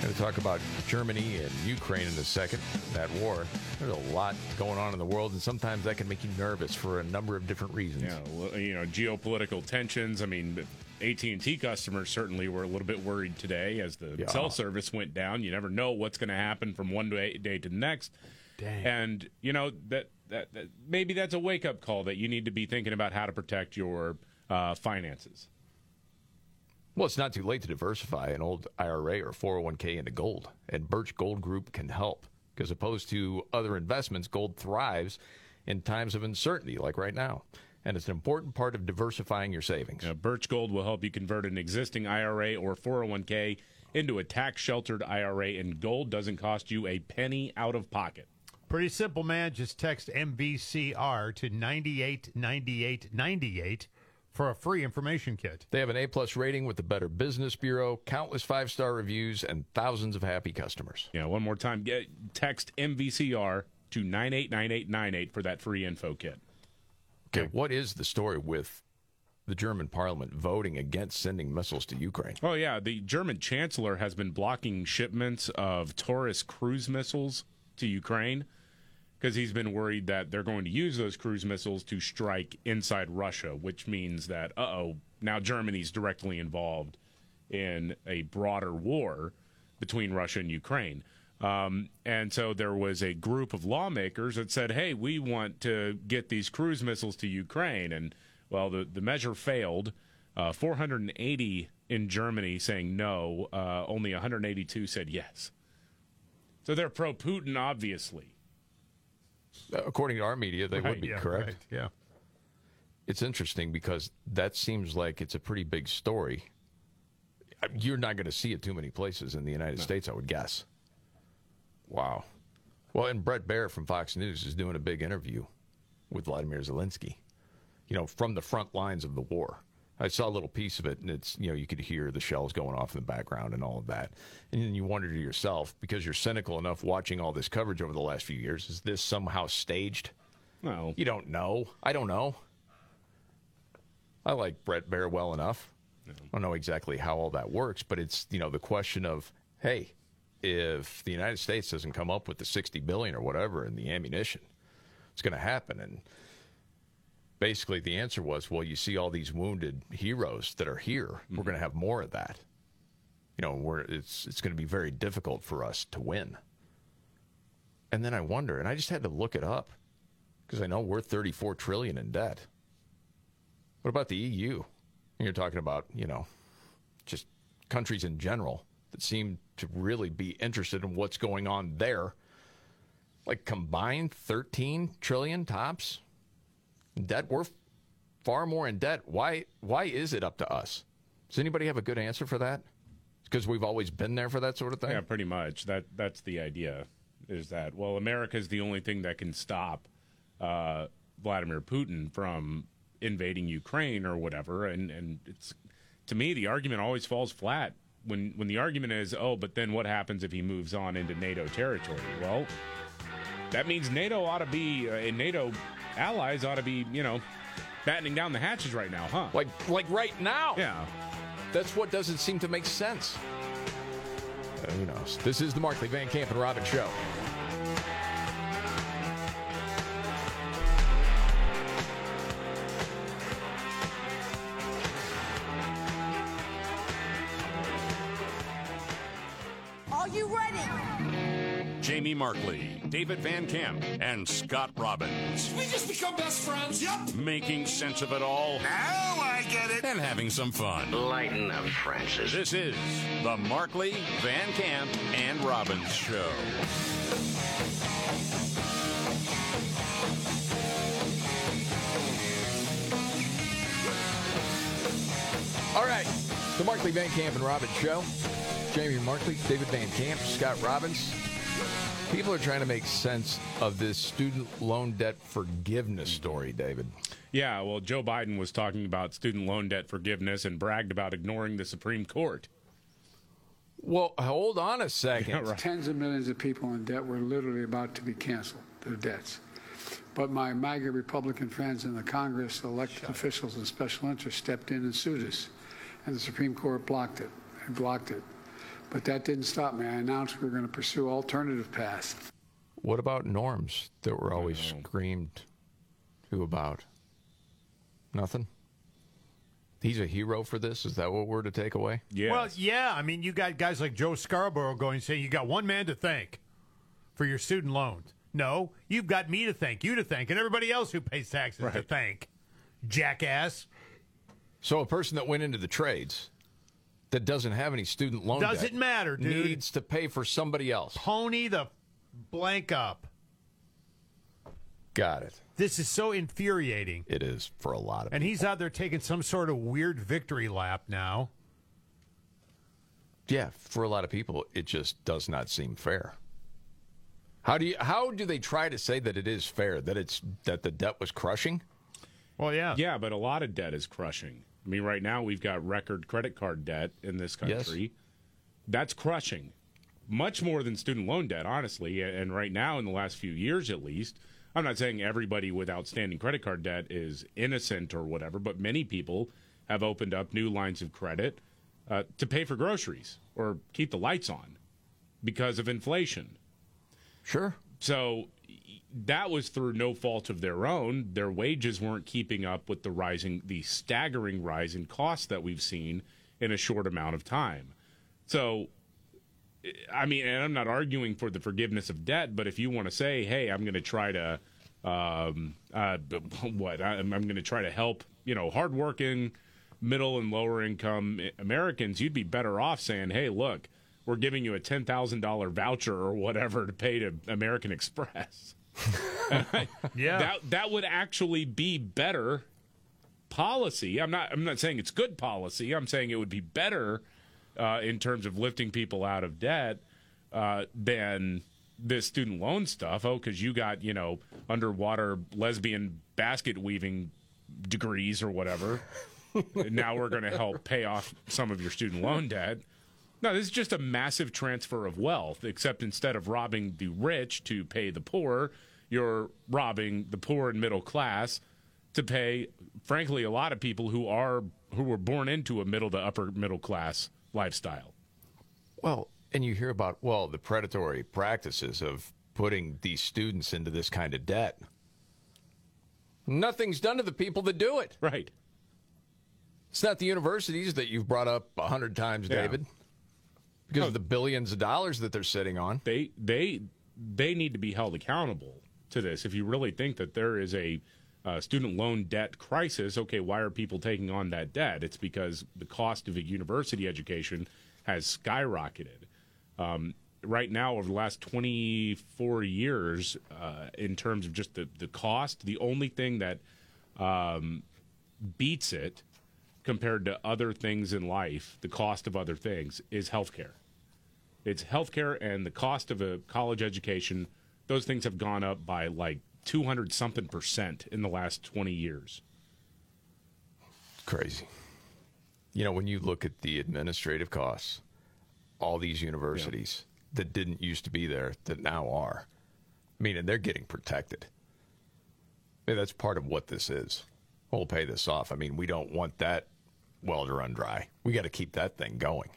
Going to talk about Germany and Ukraine in a second. That war. There's a lot going on in the world, and sometimes that can make you nervous for a number of different reasons. Yeah, well, you know, geopolitical tensions. I mean, AT&T customers certainly were a little bit worried today as the Yeah. cell service went down. You never know what's going to happen from one day, day to the next. Dang. And you know that, that that maybe that's a wake up call that you need to be thinking about how to protect your uh, finances. Well, it's not too late to diversify an old IRA or 401k into gold, and Birch Gold Group can help. Because opposed to other investments, gold thrives in times of uncertainty, like right now. And it's an important part of diversifying your savings. Birch Gold will help you convert an existing IRA or 401k into a tax sheltered IRA, and gold doesn't cost you a penny out of pocket. Pretty simple, man. Just text MVCR to 989898 for a free information kit. They have an A plus rating with the Better Business Bureau, countless five star reviews, and thousands of happy customers. Yeah, one more time. Get text MVCR to 989898 for that free info kit. Okay, what is the story with the German parliament voting against sending missiles to Ukraine? Oh, yeah. The German chancellor has been blocking shipments of Taurus cruise missiles to Ukraine because he's been worried that they're going to use those cruise missiles to strike inside Russia, which means that, uh oh, now Germany's directly involved in a broader war between Russia and Ukraine. Um, and so there was a group of lawmakers that said, hey, we want to get these cruise missiles to Ukraine. And, well, the, the measure failed. Uh, 480 in Germany saying no, uh, only 182 said yes. So they're pro Putin, obviously. According to our media, they Right, would be yeah, correct. right, yeah. It's interesting because that seems like it's a pretty big story. You're not going to see it too many places in the United States, I would guess. Wow. Well, and Bret Baier from Fox News is doing a big interview with Vladimir Zelensky, you know, from the front lines of the war. I saw a little piece of it, and it's, you know, you could hear the shells going off in the background and all of that. And then you wonder to yourself, because you're cynical enough watching all this coverage over the last few years, is this somehow staged? No, you don't know. I don't know. I like Bret Baier well enough. I don't know exactly how all that works, but it's you know the question of hey, if the United States doesn't come up with the sixty billion or whatever in the ammunition, it's going to happen. And basically, the answer was, well, you see all these wounded heroes that are here. We're mm-hmm. going to have more of that. You know, we're, it's it's going to be very difficult for us to win. And then I wonder, and I just had to look it up because I know we're 34 trillion in debt. What about the EU? And you're talking about, you know, just countries in general that seem to really be interested in what's going on there. Like combined 13 trillion tops debt. We're far more in debt. Why why is it up to us? Does anybody have a good answer for that? Because we've always been there for that sort of thing. Yeah, pretty much. That that's the idea. Is that well, America is the only thing that can stop uh, Vladimir Putin from invading Ukraine or whatever, and and it's to me the argument always falls flat when when the argument is oh, but then what happens if he moves on into NATO territory? Well, that means NATO ought to be uh, NATO allies ought to be you know battening down the hatches right now, huh? Like like right now. Yeah. That's what doesn't seem to make sense. Uh, who knows? This is the Markley Van Camp and Robin Show. Ready? Markley, David Van Camp, and Scott Robbins. We just become best friends. Yep. Making sense of it all. Now I get it. And having some fun. Lighten up, Francis. This is the Markley, Van Camp, and Robbins Show. All right. The Markley Van Camp and Robbins Show. Jamie Markley, David Van Camp, Scott Robbins. People are trying to make sense of this student loan debt forgiveness story, David. Yeah, well, Joe Biden was talking about student loan debt forgiveness and bragged about ignoring the Supreme Court. Well, hold on a second. [LAUGHS] Tens of millions of people in debt were literally about to be canceled, their debts. But my MAGA Republican friends in the Congress, elected officials, and special interests stepped in and sued us. And the Supreme Court blocked it and blocked it. But that didn't stop me. I announced we were going to pursue alternative paths. What about norms that were always screamed to about? Nothing? He's a hero for this? Is that what we're to take away? Yeah. Well, yeah. I mean, you got guys like Joe Scarborough going saying you got one man to thank for your student loans. No, you've got me to thank, you to thank, and everybody else who pays taxes to thank. Jackass. So a person that went into the trades that doesn't have any student loan Doesn't debt matter, dude. needs to pay for somebody else. Pony the blank up. Got it. This is so infuriating. It is for a lot of And he's out there taking some sort of weird victory lap now. Yeah, for a lot of people, it just does not seem fair. How do you? How do they try to say that it is fair? That it's that the debt was crushing? Well, yeah, yeah, but a lot of debt is crushing. I mean, right now we've got record credit card debt in this country. Yes. That's crushing, much more than student loan debt, honestly. And right now, in the last few years at least, I'm not saying everybody with outstanding credit card debt is innocent or whatever, but many people have opened up new lines of credit uh, to pay for groceries or keep the lights on because of inflation. Sure. So that was through no fault of their own. Their wages weren't keeping up with the rising, the staggering rise in costs that we've seen in a short amount of time. So, I mean, and I'm not arguing for the forgiveness of debt, but if you want to say, hey, I'm going to try to, um, uh, [LAUGHS] what, I'm, I'm going to try to help, you know, hardworking, middle and lower income Americans, you'd be better off saying, hey, look, we're giving you a $10,000 voucher or whatever to pay to American Express. [LAUGHS] yeah. That that would actually be better policy. I'm not I'm not saying it's good policy. I'm saying it would be better uh, in terms of lifting people out of debt uh, than this student loan stuff. Oh, because you got you know underwater lesbian basket weaving degrees or whatever. [LAUGHS] now we're going to help pay off some of your student loan debt. No, this is just a massive transfer of wealth, except instead of robbing the rich to pay the poor, you're robbing the poor and middle class to pay, frankly, a lot of people who are who were born into a middle to upper middle class lifestyle. Well, and you hear about well the predatory practices of putting these students into this kind of debt. Nothing's done to the people that do it. Right. It's not the universities that you've brought up a hundred times, Yeah. David, because of the billions of dollars that they're sitting on. They they they need to be held accountable to this. If you really think that there is a uh, student loan debt crisis, okay, why are people taking on that debt? It's because the cost of a university education has skyrocketed. Um, right now, over the last 24 years, uh, in terms of just the, the cost, the only thing that um, beats it compared to other things in life, the cost of other things, is healthcare. It's healthcare and the cost of a college education. Those things have gone up by like 200 something percent in the last 20 years. Crazy. You know, when you look at the administrative costs, all these universities that didn't used to be there that now are, I mean, and they're getting protected. I mean, that's part of what this is. We'll pay this off. I mean, we don't want that well to run dry. We got to keep that thing going.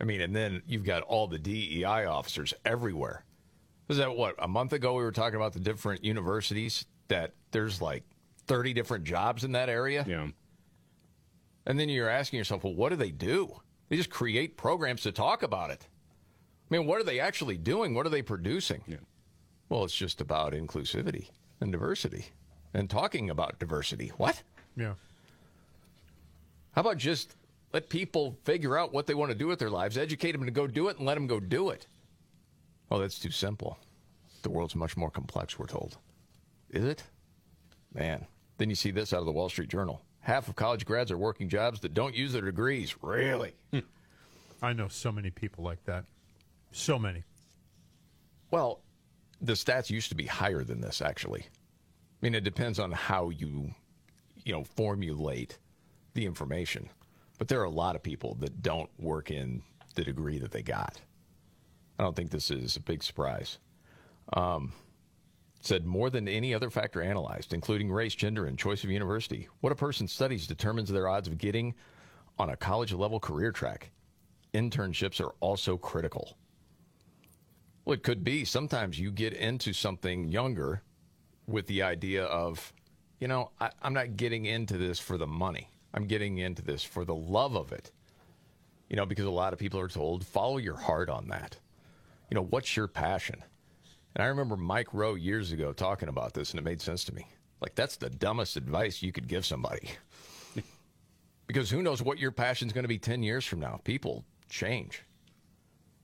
I mean, and then you've got all the DEI officers everywhere. Was that what a month ago we were talking about the different universities that there's like 30 different jobs in that area? Yeah. And then you're asking yourself, well, what do they do? They just create programs to talk about it. I mean, what are they actually doing? What are they producing? Yeah. Well, it's just about inclusivity and diversity and talking about diversity. What? Yeah. How about just let people figure out what they want to do with their lives, educate them to go do it, and let them go do it? Oh, that's too simple. The world's much more complex, we're told. Is it? Man. Then you see this out of the Wall Street Journal. Half of college grads are working jobs that don't use their degrees. Really? Hmm. I know so many people like that. So many. Well, the stats used to be higher than this, actually. I mean, it depends on how you, you know, formulate the information. But there are a lot of people that don't work in the degree that they got. I don't think this is a big surprise. Um, said more than any other factor analyzed, including race, gender, and choice of university, what a person studies determines their odds of getting on a college level career track. Internships are also critical. Well, it could be. Sometimes you get into something younger with the idea of, you know, I, I'm not getting into this for the money. I'm getting into this for the love of it. You know, because a lot of people are told, follow your heart on that. You know, what's your passion? And I remember Mike Rowe years ago talking about this, and it made sense to me. Like, that's the dumbest advice you could give somebody. [LAUGHS] because who knows what your passion's going to be 10 years from now? People change.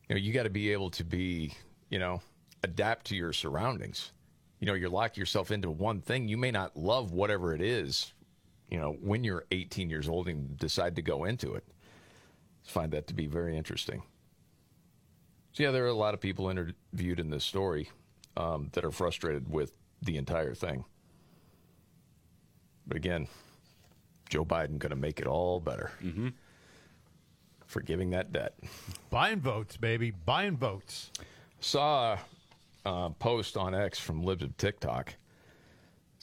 You know, you got to be able to be, you know, adapt to your surroundings. You know, you're locking yourself into one thing. You may not love whatever it is, you know, when you're 18 years old and decide to go into it. I find that to be very interesting. So, yeah, there are a lot of people interviewed in this story um, that are frustrated with the entire thing. But again, Joe Biden going to make it all better. Mm-hmm. Forgiving that debt. Buying votes, baby. Buying votes. Saw a uh, post on X from Libs of TikTok.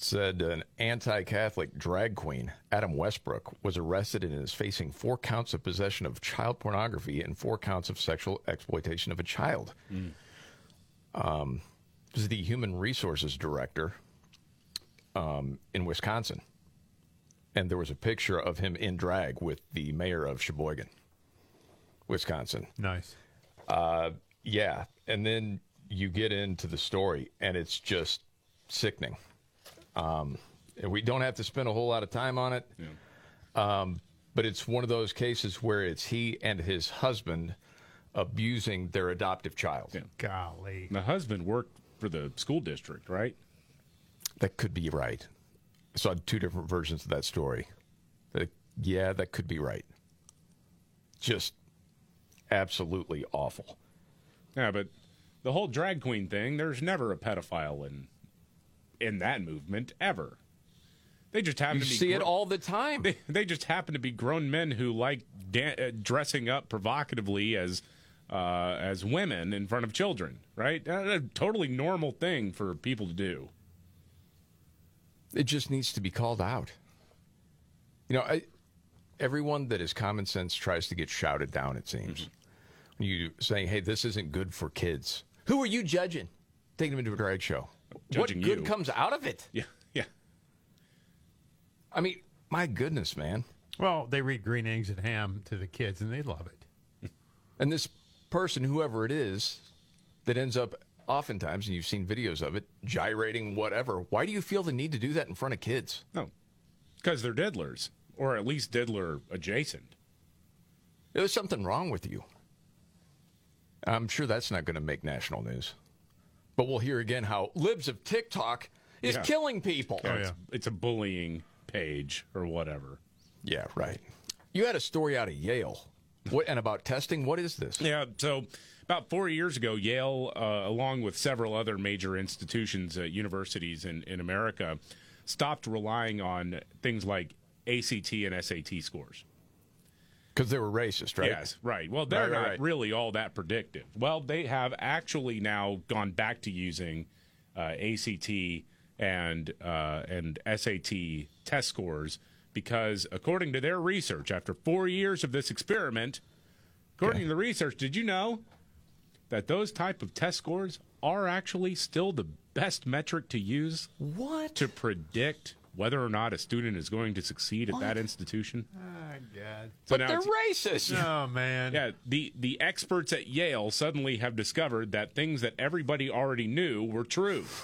Said an anti Catholic drag queen, Adam Westbrook, was arrested and is facing four counts of possession of child pornography and four counts of sexual exploitation of a child. Um, this is the human resources director um, in Wisconsin. And there was a picture of him in drag with the mayor of Sheboygan, Wisconsin. Nice. Uh, yeah. And then you get into the story, and it's just sickening. Um, and we don't have to spend a whole lot of time on it. Um, but it's one of those cases where it's he and his husband abusing their adoptive child. Golly. The husband worked for the school district, right? That could be right. I saw two different versions of that story. That, yeah, that could be right. Just absolutely awful. Yeah, but the whole drag queen thing, there's never a pedophile in in that movement ever. They just happen You to be see it all the time. [LAUGHS] They, they just happen to be grown men who like da- uh, dressing up provocatively as uh, as women in front of children, right? A, a totally normal thing for people to do. It just needs to be called out. You know, I, everyone that is common sense tries to get shouted down, it seems. Mm-hmm. You saying, hey, this isn't good for kids. Who are you judging? Taking them into a drag show. Judging what good you. comes out of it? Yeah, yeah. I mean, my goodness, man. Well, they read Green Eggs and Ham to the kids, and they love it. [LAUGHS] And this person, whoever it is, that ends up oftentimes, and you've seen videos of it, gyrating, whatever. Why do you feel the need to do that in front of kids? No, because they're diddlers, or at least diddler adjacent. There's something wrong with you. I'm sure that's not going to make national news. But we'll hear again how libs of TikTok is Yeah. killing people. Yeah, it's, it's a bullying page or whatever. Yeah, right. You had a story out of Yale. What, and about testing, what is this? Yeah, so about four years ago, Yale, uh, along with several other major institutions, uh, universities in, in America, stopped relying on things like ACT and SAT scores. Because they were racist, right? Yes, right. Well, they're Right, right, not right. really all that predictive. Well, they have actually now gone back to using uh, ACT and uh, and SAT test scores because, according to their research, after four years of this experiment, according to the research, did you know that those type of test scores are actually still the best metric to use? What to predict whether or not a student is going to succeed at that institution? Oh, God. So But now they're racist. [LAUGHS] Oh, man. Yeah, the the experts at Yale suddenly have discovered that things that everybody already knew were true. [LAUGHS]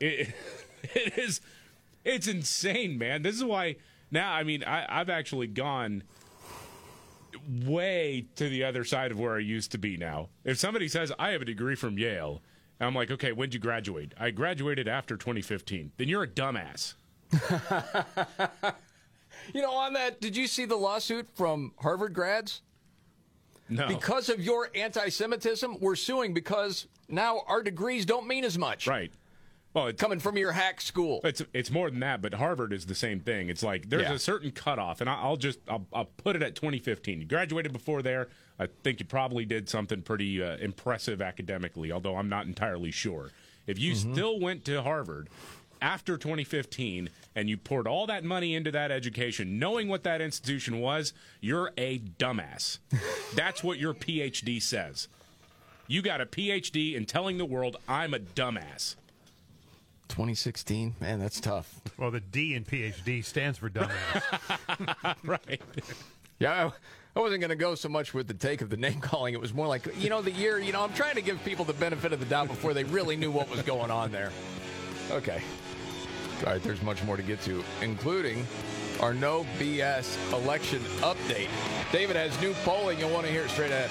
It, [LAUGHS] it is it's insane, man. This is why now I mean I, I've actually gone way to the other side of where I used to be now. If somebody says I have a degree from Yale, and I'm like, okay, when'd you graduate? I graduated after 2015. Then you're a dumbass. [LAUGHS] You know, on that, did you see the lawsuit from Harvard grads? No. Because of your anti Semitism, we're suing because now our degrees don't mean as much. Right. Well, it's coming from your hack school. It's it's more than that, but Harvard is the same thing. It's like there's Yeah. a certain cutoff, and I- I'll just I'll, I'll put it at 2015. You graduated before there. I think you probably did something pretty uh, impressive academically, although I'm not entirely sure. If you Mm-hmm. still went to Harvard after 2015 and you poured all that money into that education, knowing what that institution was, you're a dumbass. [LAUGHS] That's what your PhD says. You got a PhD in telling the world I'm a dumbass. 2016, man, that's tough. Well, the D in PhD stands for dumbass. [LAUGHS] right. Yeah, I, I wasn't going to go so much with the take of the name calling. It was more like, you know, the year, you know, I'm trying to give people the benefit of the doubt before they really knew what was going on there. Okay. All right, there's much more to get to, including our no BS election update. David has new polling. You'll want to hear straight ahead.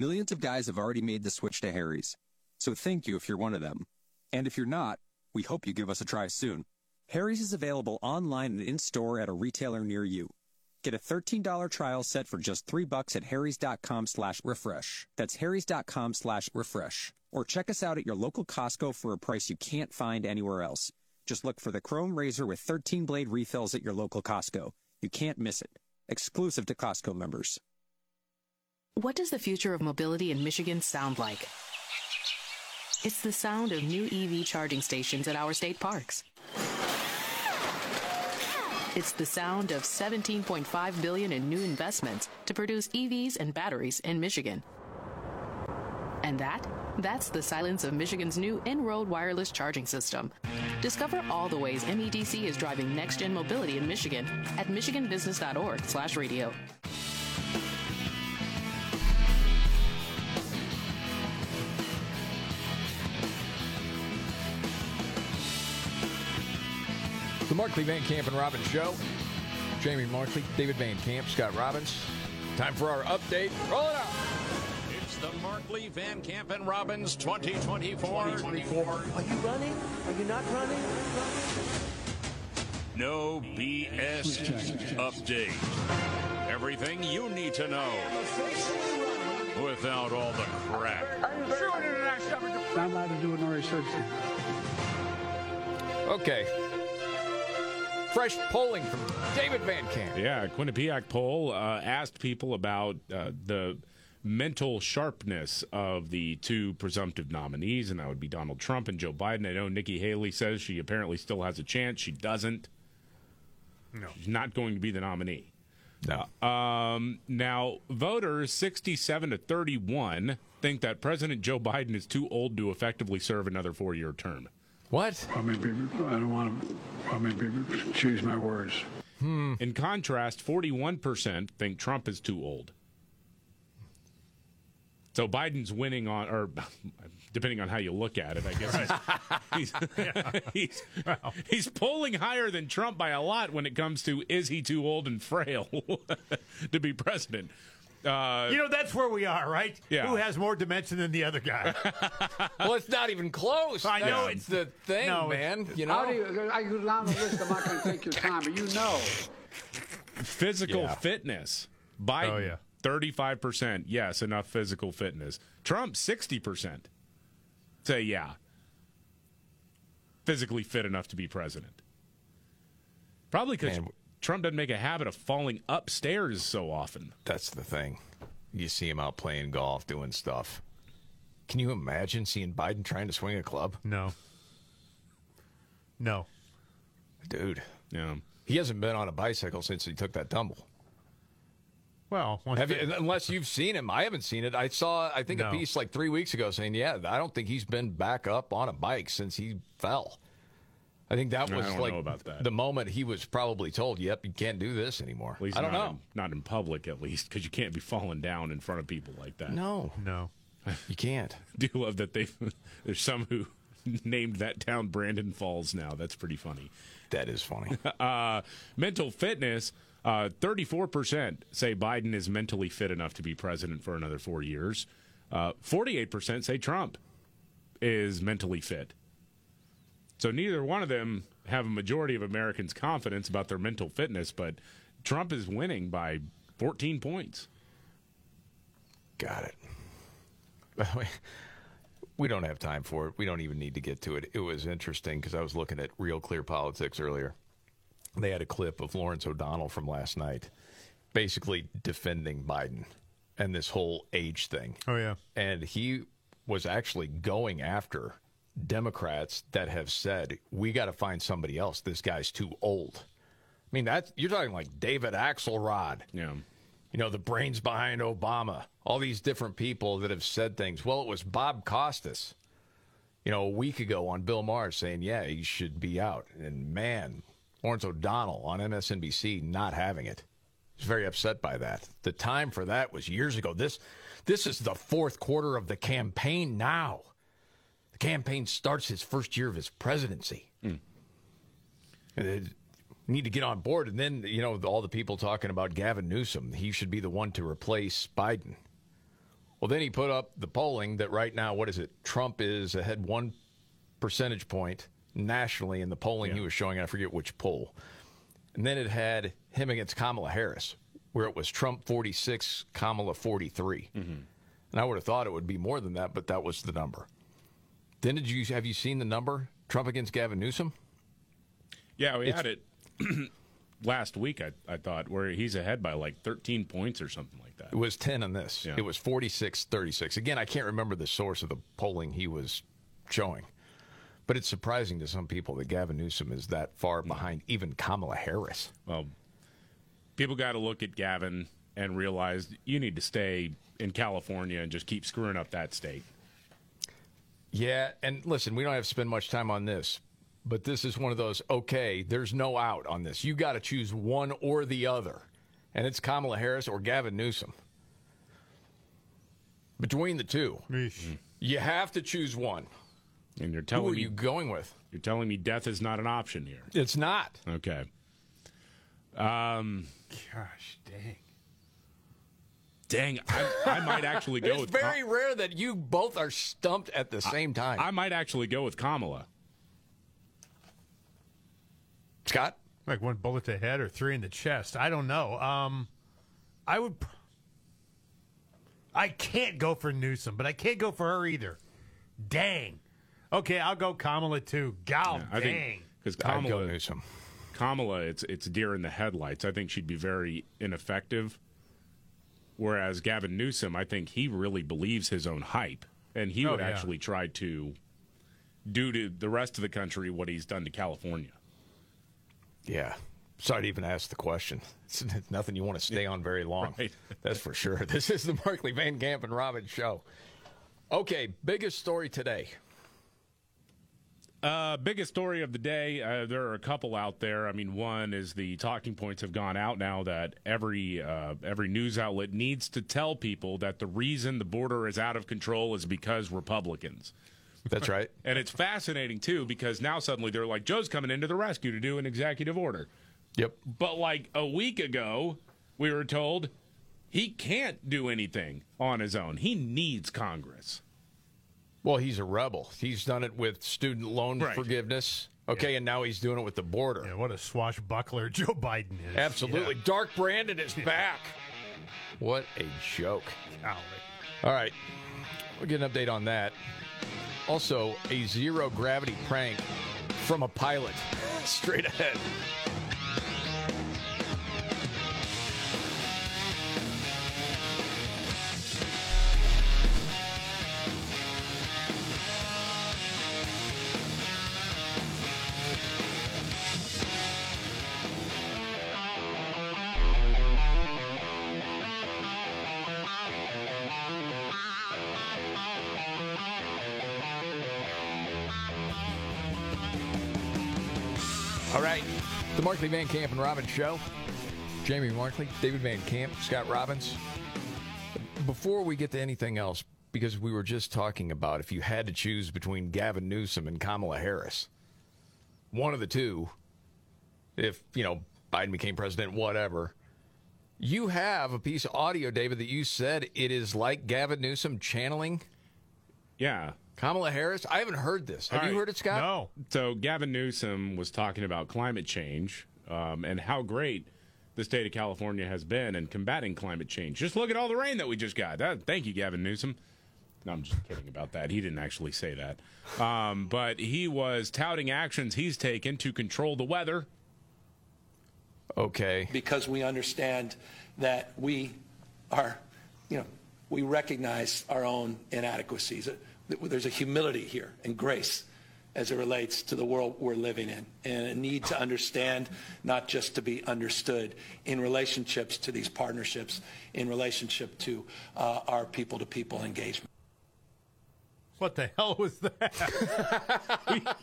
Millions of guys have already made the switch to Harry's, so thank you if you're one of them. And if you're not, we hope you give us a try soon. Harry's is available online and in-store at a retailer near you. Get a $13 trial set for just 3 bucks at harrys.com slash refresh. That's harrys.com slash refresh. Or check us out at your local Costco for a price you can't find anywhere else. Just look for the Chrome Razor with 13 blade refills at your local Costco. You can't miss it. Exclusive to Costco members. What does the future of mobility in Michigan sound like? It's the sound of new EV charging stations at our state parks. It's the sound of 17.5 billion in new investments to produce EVs and batteries in Michigan. And that, that's the silence of Michigan's new in-road wireless charging system. Discover all the ways MEDC is driving next-gen mobility in Michigan at michiganbusiness.org/radio. Markley Van Camp and Robbins Show. Jamie Markley, David Van Camp, Scott Robbins. Time for our update. Roll it out. It's the Markley, Van Camp, and Robbins 2024. 2024. Are you running? Are you not running? No BS update. Everything you need to know without all the crap. I'm not allowed to do an research. Okay. Fresh polling from David Van Camp. Yeah, Quinnipiac poll uh, asked people about uh, the mental sharpness of the two presumptive nominees, and that would be Donald Trump and Joe Biden. I know Nikki Haley says she apparently still has a chance. She doesn't. No. She's not going to be the nominee. No. Um, now, voters 67 to 31 think that President Joe Biden is too old to effectively serve another four year term. What? I mean, people- I don't want to. I mean, people choose my words. Hmm. In contrast, 41% think Trump is too old. So Biden's winning on, or [LAUGHS] depending on how you look at it, I guess he's [LAUGHS] he's, [LAUGHS] he's, he's polling higher than Trump by a lot when it comes to is he too old and frail to be president. Uh, You know, that's where we are, right? Yeah. Who has more dimension than the other guy? [LAUGHS] well, it's not even close. I know That's the thing, No, man. You How know. do you, I go down the list. I'm not going to take your time, but you know. physical Yeah. fitness. Biden, Oh, yeah. 35%. Yes, enough physical fitness. Trump, 60%. Say, yeah. Physically fit enough to be president. Probably because Man. Trump doesn't make a habit of falling upstairs so often. That's the thing. You see him out playing golf, doing stuff. Can you imagine seeing Biden trying to swing a club? no. No. Dude. Yeah. He hasn't been on a bicycle since he took that tumble. Well, Have you, unless you've seen him, I haven't seen it. I saw, I think, No. a piece like three weeks ago saying, "Yeah, I don't think he's been back up on a bike since he fell." I think that was like about that. the moment he was probably told, "Yep, you can't do this anymore." At least I don't not know. In, not in public, at least, because you can't be falling down in front of people like that. No, no. you can't. [LAUGHS] do love that they [LAUGHS] there's some who [LAUGHS] named that town Brandon Falls now. That's pretty funny. That is funny. uh, mental fitness. Uh, 34% say Biden is mentally fit enough to be president for another four years. Uh, 48% say Trump is mentally fit. So neither one of them have a majority of Americans' confidence about their mental fitness, but Trump is winning by 14 points. Got it. By the way, we don't have time for it. We don't even need to get to it. It was interesting because I was looking at Real Clear Politics earlier. They had a clip of Lawrence O'Donnell from last night, basically defending Biden and this whole age thing. Oh, yeah. And he was actually going after Democrats that have said, we got to find somebody else. This guy's too old. I mean, that's, you're talking like David Axelrod Yeah. you know, the brains behind Obama, all these different people that have said things. Well, it was Bob Costas, you know, a week ago on Bill Maher saying, yeah, he should be out. And man, Lawrence O'Donnell on MSNBC not having it. He's very upset by that. The time for that was years ago. This this is the fourth quarter of the campaign now. The campaign starts his first year of his presidency. Hmm. And they need to get on board. And then, you know, all the people talking about Gavin Newsom, he should be the one to replace Biden. Well, then he put up the polling that right now, what is it? Trump is ahead one percentage point nationally in the polling he was showing. I forget which poll. And then it had him against Kamala Harris, where it was Trump 46, Kamala 43. Mm-hmm. And I would have thought it would be more than that, but that was the number. Then did you have you seen the number? Trump against Gavin Newsom? Yeah, we It's- had it. [CLEARS THROAT] last week. I, I thought where he's ahead by like 13 points or something like that. It was 10 on this. It was 46 36. Again, I can't remember the source of the polling he was showing. But it's surprising to some people that Gavin Newsom is that far mm. behind even Kamala Harris. Well, people got to look at Gavin and realize you need to stay in California and just keep screwing up that state. Yeah, and listen, we don't have to spend much time on this, but this is one of those okay, there's no out on this. You got to choose one or the other. And it's Kamala Harris or Gavin Newsom. Between the two, you have to choose one. And you're telling Who are me you going with? You're telling me death is not an option here. It's not. Okay. Um, Gosh, dang. Dang, I, I might actually go with [LAUGHS] K. it's with. very rare that you both are stumped at the same time. I might actually go with Kamala. Scott? Like one bullet to the head or three in the chest. I don't know. Um, I would. I can't go for Newsom, but I can't go for her either. Dang. Okay, I'll go Kamala too. Gal, I dang. think because I'd go Kamala, Newsom. Kamala, it's it's deer in the headlights. I think she'd be very ineffective. Whereas Gavin Newsom, I think he really believes his own hype, and he Oh, would yeah. actually try to do to the rest of the country what he's done to California. Yeah. Sorry to even ask the question. It's [LAUGHS] nothing you want to stay on very long. Right. [LAUGHS] That's for sure. This is the Markley Van Camp and Robbins show. Okay, biggest story today. Uh, biggest story of the day. Uh, there are a couple out there. I mean, one is the talking points have gone out now that every uh, every news outlet needs to tell people that the reason the border is out of control is because Republicans. That's right. [LAUGHS] And it's fascinating too because now suddenly they're like, Joe's coming into the rescue to do an executive order. Yep. But like a week ago, we were told he can't do anything on his own. He needs Congress. Well, he's a rebel. He's done it with student loan Right. forgiveness. Okay, and now he's doing it with the border. Yeah, what a swashbuckler [LAUGHS] Joe Biden is. Absolutely. Yeah. Dark Brandon is back. What a joke. Golly. All right. We'll get an update on that. Also, a zero gravity prank from a pilot. [LAUGHS] Straight ahead. The Markley Van Camp and Robbins Show. Jamie Markley, David Van Camp, Scott Robbins. Before we get to anything else, because we were just talking about if you had to choose between Gavin Newsom and Kamala Harris, one of the two, if, you know, Biden became president, whatever, you have a piece of audio, David, that you said it is like Gavin Newsom channeling Yeah. Kamala Harris. I haven't heard this. Have All you right. heard it, Scott? No. So Gavin Newsom was talking about climate change um, and how great the state of California has been in combating climate change. Just look at all the rain that we just got. That, thank you, Gavin Newsom. No, I'm just kidding about that. He didn't actually say that. Um, but he was touting actions he's taken to control the weather. Okay. because we understand that we are, you know, we recognize our own inadequacies. There's a humility here and grace as it relates to the world we're living in, and a need to understand, not just to be understood, in relationships to these partnerships, in relationship to uh, our people-to-people engagement. What the hell was that? [LAUGHS]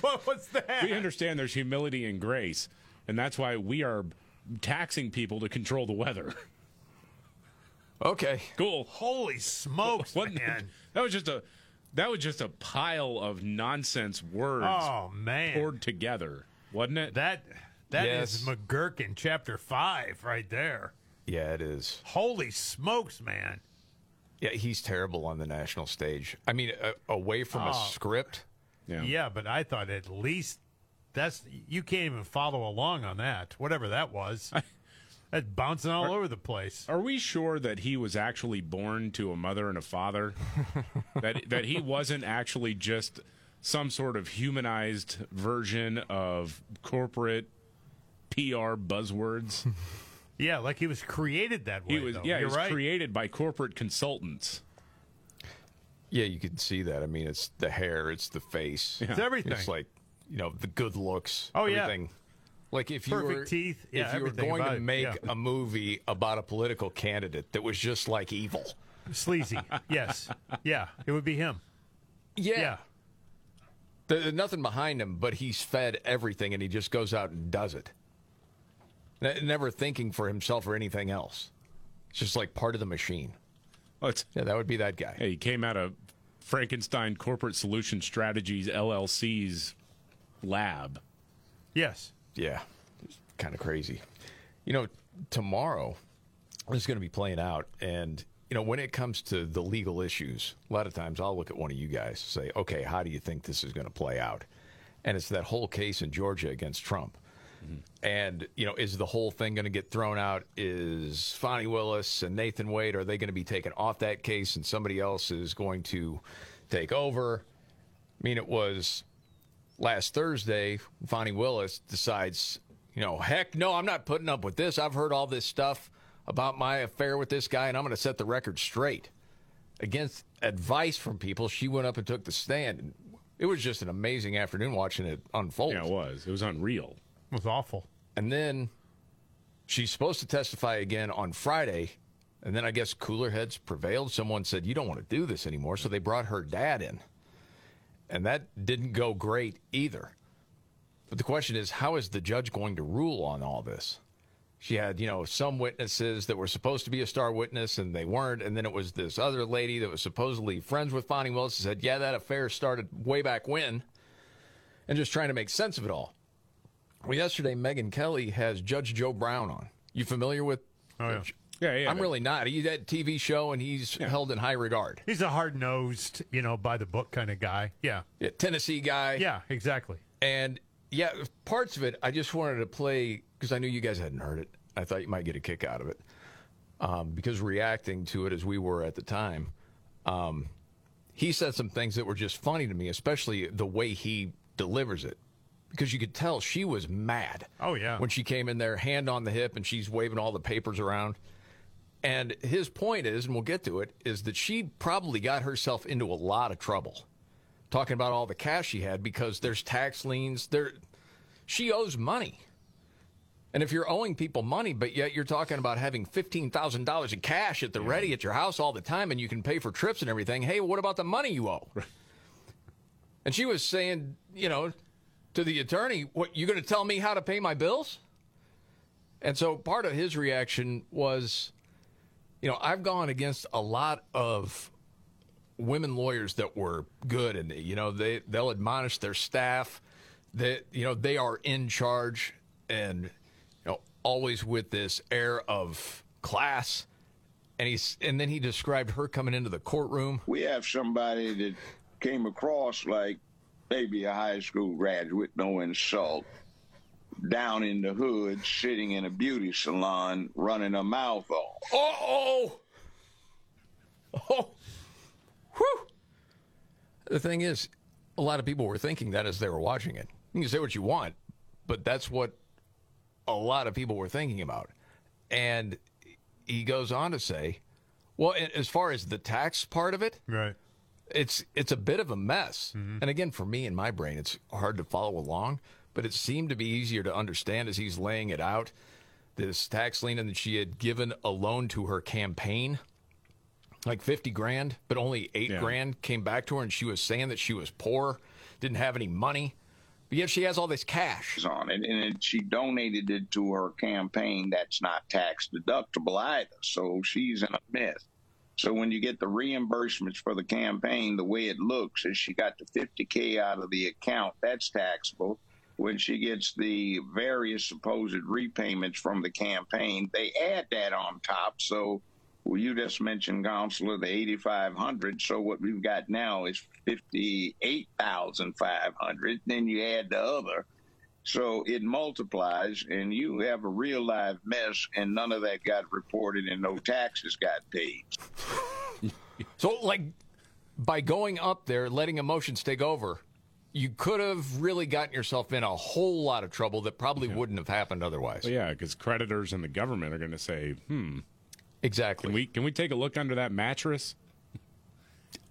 what was that? We understand there's humility and grace, and that's why we are taxing people to control the weather. Okay. Cool. Holy smokes, Wasn't- man. [LAUGHS] That was just a that was just a pile of nonsense words Oh, man. poured together, wasn't it? That that is Yes. McGurk in chapter five right there. Yeah, it is. Holy smokes, man. Yeah, he's terrible on the national stage. I mean, uh, away from a Oh. script. Yeah. but I thought at least that's you can't even follow along on that. Whatever that was. That's bouncing all over the place. Are we sure that he was actually born to a mother and a father? [LAUGHS] that that he wasn't actually just some sort of humanized version of corporate PR buzzwords. [LAUGHS] Yeah, like he was created that way. he was though. yeah, he You're was right. created by corporate consultants. Yeah, you can see that. I mean, it's the hair, it's the face, It's everything. It's like you know the good looks. Oh, yeah. Everything. Like if you Perfect were teeth. Yeah, if you were going about to it. make Yeah. a movie about a political candidate that was just like evil, Sleazy. yes. Yeah, it would be him. Yeah. Yeah. There's nothing behind him, but he's fed everything, and he just goes out and does it. Ne- Never thinking for himself or anything else. It's just like part of the machine. Oh, it's, yeah, that would be that guy. Hey, he came out of Frankenstein Corporate Solution Strategies LLC's lab. Yes. Yeah, kind of crazy. You know, tomorrow is going to be playing out, and you know when it comes to the legal issues, a lot of times I'll look at one of you guys and say, "Okay, how do you think this is going to play out?" And it's that whole case in Georgia against Trump. Mm-hmm. And you know, is the whole thing going to get thrown out? Is Fani Willis and Nathan Wade are they going to be taken off that case, and somebody else is going to take over? I mean, it was last Thursday, Fani Willis decides, you know, heck no, I'm not putting up with this. I've heard all this stuff about my affair with this guy, and I'm going to set the record straight. Against advice from people, she went up and took the stand. It was just an amazing afternoon watching it unfold. Yeah, it was. It was unreal. It was awful. And then she's supposed to testify again on Friday. And then I guess cooler heads prevailed. Someone said, You don't want to do this anymore. So they brought her dad in. And that didn't go great either. But the question is, how is the judge going to rule on all this? She had, you know, some witnesses that were supposed to be a star witness and they weren't. And then it was this other lady that was supposedly friends with Fani Willis and said, Yeah, that affair started way back when. And just trying to make sense of it all. Well, yesterday, Megyn Kelly has Judge Joe Brown on. You familiar with? Oh, yeah. Yeah, yeah. I'm really not. He's at TV show and he's held in high regard. He's a hard nosed, you know, by the book kind of guy. Yeah. Yeah, Tennessee guy. Yeah, exactly. And yeah, parts of it I just wanted to play because I knew you guys hadn't heard it. I thought you might get a kick out of it um, because reacting to it as we were at the time, um, he said some things that were just funny to me, especially the way he delivers it. Because you could tell she was mad. Oh, yeah. When she came in there, hand on the hip, and she's waving all the papers around. And his point is, and we'll get to it, is that she probably got herself into a lot of trouble talking about all the cash she had because there's tax liens. There, she owes money. And if you're owing people money, but yet you're talking about having $15,000 in cash at the ready at your house all the time and you can pay for trips and everything, hey, what about the money you owe? And she was saying, you know, to the attorney, what, you going to tell me how to pay my bills? And so part of his reaction was, you know, I've gone against a lot of women lawyers that were good and you know they they'll admonish their staff that you know they are in charge and you know always with this air of class. And he's and then he described her coming into the courtroom. We have somebody that came across like maybe a high school graduate, no insult, down in the hood, sitting in a beauty salon, running her mouth off. oh oh Whew. The thing is, a lot of people were thinking that as they were watching it. You can say what you want, but that's what a lot of people were thinking about. And he goes on to say, well, as far as the tax part of it, right. it's it's a bit of a mess. Mm-hmm. And again, for me in my brain, it's hard to follow along, but it seemed to be easier to understand as he's laying it out. This tax lien and that she had given a loan to her campaign like 50 grand, but only eight Yeah. grand came back to her, and she was saying that she was poor, didn't have any money, but yet she has all this cash. on it, and it, she donated it to her campaign. That's not tax deductible either, so she's in a mess. So when you get the reimbursements for the campaign, the way it looks is she got the 50k out of the account. That's taxable. When she gets the various supposed repayments from the campaign, they add that on top. So well, you just mentioned, Counselor, the 8,500. So what we've got now is 58,500. Then you add the other. So it multiplies, and you have a real live mess, and none of that got reported, and no taxes got paid. [LAUGHS] So, like, by going up there, letting emotions take over, you could have really gotten yourself in a whole lot of trouble that probably wouldn't have happened otherwise. Well, yeah, because creditors and the government are going to say, "Hmm, exactly." Can we can we take a look under that mattress?"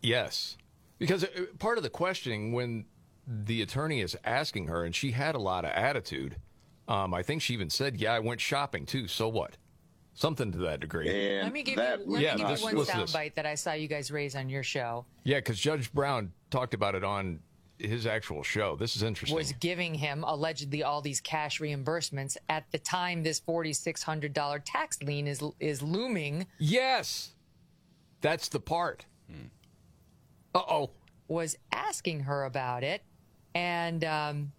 Yes, because uh, part of the questioning when the attorney is asking her, and she had a lot of attitude. Um, I think she even said, "Yeah, I went shopping too. So what?" Something to that degree. let me give you, let me yeah, give you one listen to soundbite that I saw you guys raise on your show. Yeah, because Judge Brown talked about it on his actual show. This is interesting. was giving him allegedly all these cash reimbursements at the time this forty six hundred dollar tax lien is is looming. Yes, that's the part. Uh oh. Was asking her about it, and um,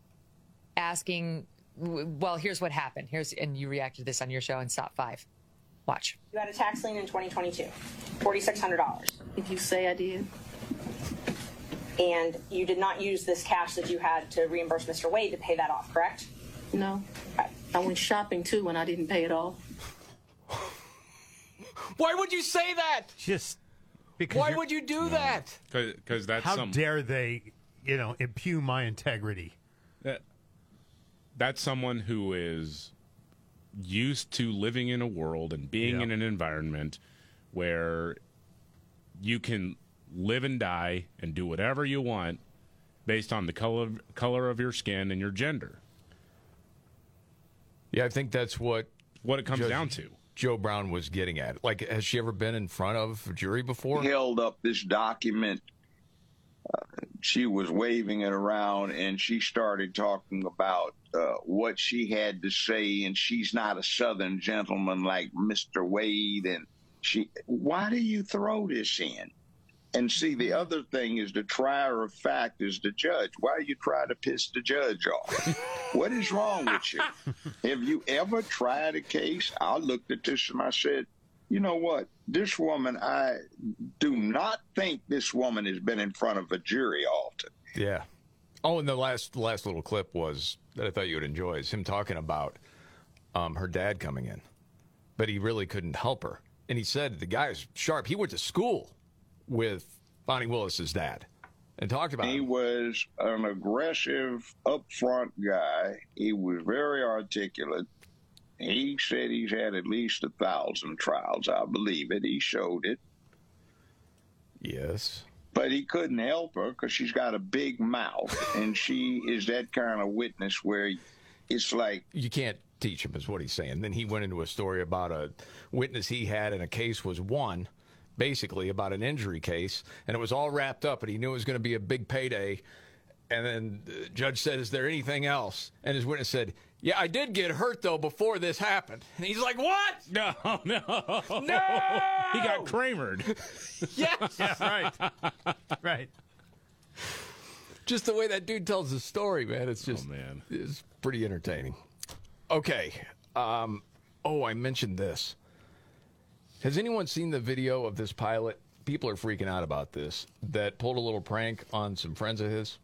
asking. Well, here's what happened. Here's and you reacted to this on your show in Stop Five. Watch. You had a tax lien in 2022, $4,600. If you say I did? And you did not use this cash that you had to reimburse Mr. Wade to pay that off, correct? No. I went shopping too when I didn't pay it off. Why would you say that? Just because. Why you're- would you do that? Because that's How some, dare they, you know, impugn my integrity? that, that's someone who is used to living in a world and being Yeah. in an environment where you can live and die and do whatever you want based on the color color of your skin and your gender. Yeah, I think that's what what it comes Judge down to. Joe Brown was getting at. Like, has she ever been in front of a jury before? held up this document. Uh, she was waving it around and she started talking about uh, what she had to say. And she's not a Southern gentleman like Mr. Wade. And she, why do you throw this in? And see, the other thing is the trier of fact is the judge. Why do you try to piss the judge off? [LAUGHS] what is wrong with you? Have you ever tried a case? I looked at this and I said, you know what? This woman, I do not think this woman has been in front of a jury often. Yeah. Oh, and the last last little clip was that I thought you would enjoy is him talking about um, her dad coming in, but he really couldn't help her, and he said the guy's sharp. He went to school with Fani Willis's dad, and talked about. He him. was an aggressive, upfront guy. He was very articulate. He said he's had at least a thousand trials. I believe it. He showed it. Yes. But he couldn't help her because she's got a big mouth, and she is that kind of witness where it's like you can't teach him, is what he's saying. Then he went into a story about a witness he had, and a case was won, basically about an injury case, and it was all wrapped up, and he knew it was going to be a big payday. And then the judge said, "Is there anything else?" And his witness said, "Yeah, I did get hurt though before this happened." And he's like, "What? [LAUGHS] No, no, no!" He got Kramered. [LAUGHS] yes, [LAUGHS] right, right. Just the way that dude tells the story, man. It's just, oh, man, it's pretty entertaining. Okay. Um, oh, I mentioned this. Has anyone seen the video of this pilot? People are freaking out about this. That pulled a little prank on some friends of his.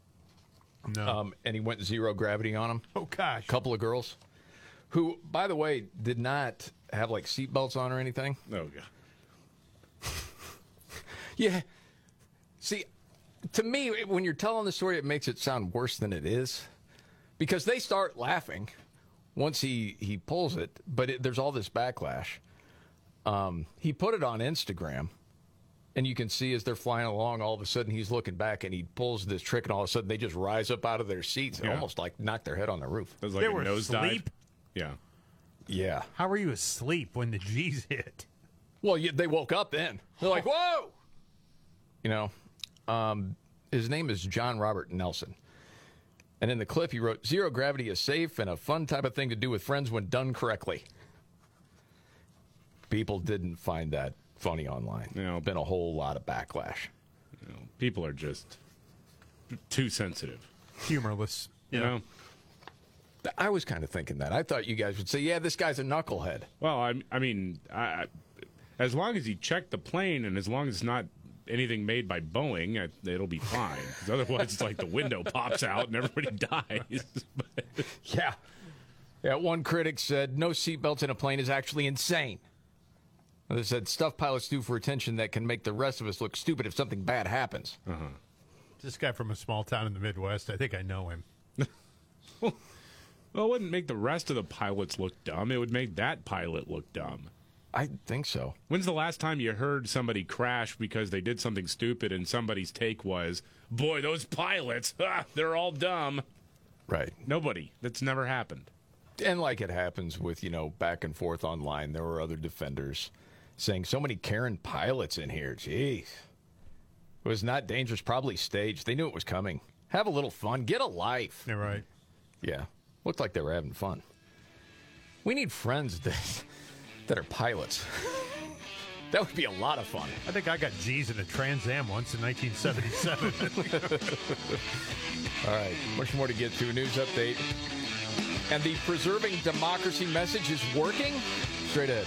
No. Um, and he went zero gravity on them. Oh gosh. couple of girls, who, by the way, did not have like seatbelts on or anything. Oh god. [LAUGHS] Yeah. See, to me, when you're telling the story, it makes it sound worse than it is, because they start laughing once he he pulls it, but it, there's all this backlash. Um, he put it on Instagram, and you can see as they're flying along, all of a sudden he's looking back and he pulls this trick, and all of a sudden they just rise up out of their seats and Yeah. almost like knock their head on the roof. It was like They a were nosedive. asleep? Yeah. Yeah. How were you asleep when the G's hit? Well, yeah, they woke up then. They're like, "Whoa!" You know, um, his name is John Robert Nelson, and in the clip he wrote, zero gravity is safe and a fun type of thing to do with friends when done correctly." People didn't find that funny online. You know, been a whole lot of backlash. You know, people are just too sensitive. Humorless. You know. I was kind of thinking that. I thought you guys would say, "Yeah, this guy's a knucklehead." Well, I, I mean, I, I, as long as he checked the plane and as long as it's not anything made by Boeing, I, it'll be fine. 'Cause otherwise, it's like the window pops out and everybody [LAUGHS] dies. [LAUGHS] Yeah. Yeah, one critic said no seatbelts in a plane is actually insane. They said stuff pilots do for attention that can make the rest of us look stupid if something bad happens. Uh-huh. This guy from a small town in the Midwest. I think I know him. [LAUGHS] well, it wouldn't make the rest of the pilots look dumb. It would make that pilot look dumb. I think so. When's the last time you heard somebody crash because they did something stupid and somebody's take was, boy, those pilots, [LAUGHS] ah, they're all dumb? Right. Nobody. That's never happened. And like it happens with, you know, back and forth online, there were other defenders saying so many Karen pilots in here. Jeez. It was not dangerous, probably staged. They knew it was coming. Have a little fun. Get a life. You're right. Yeah. Looked like they were having fun. We need friends [LAUGHS] that, that are pilots. [LAUGHS] that would be a lot of fun. I think I got G's in a Trans Am once in 1977. [LAUGHS] All right. Much more to get to. News update. And the preserving democracy message is working? Straight ahead.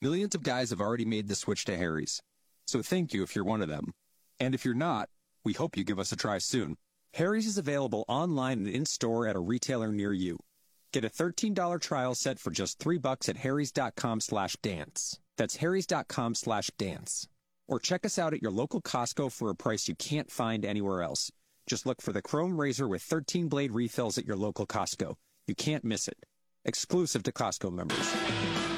Millions of guys have already made the switch to Harry's. So thank you if you're one of them. And if you're not, we hope you give us a try soon. Harry's is available online and in-store at a retailer near you. Get a $13 trial set for just 3 bucks at harrys.com slash dance. That's harrys.com slash dance. Or check us out at your local Costco for a price you can't find anywhere else. Just look for the Chrome Razor with 13 blade refills at your local Costco. You can't miss it. Exclusive to Costco members.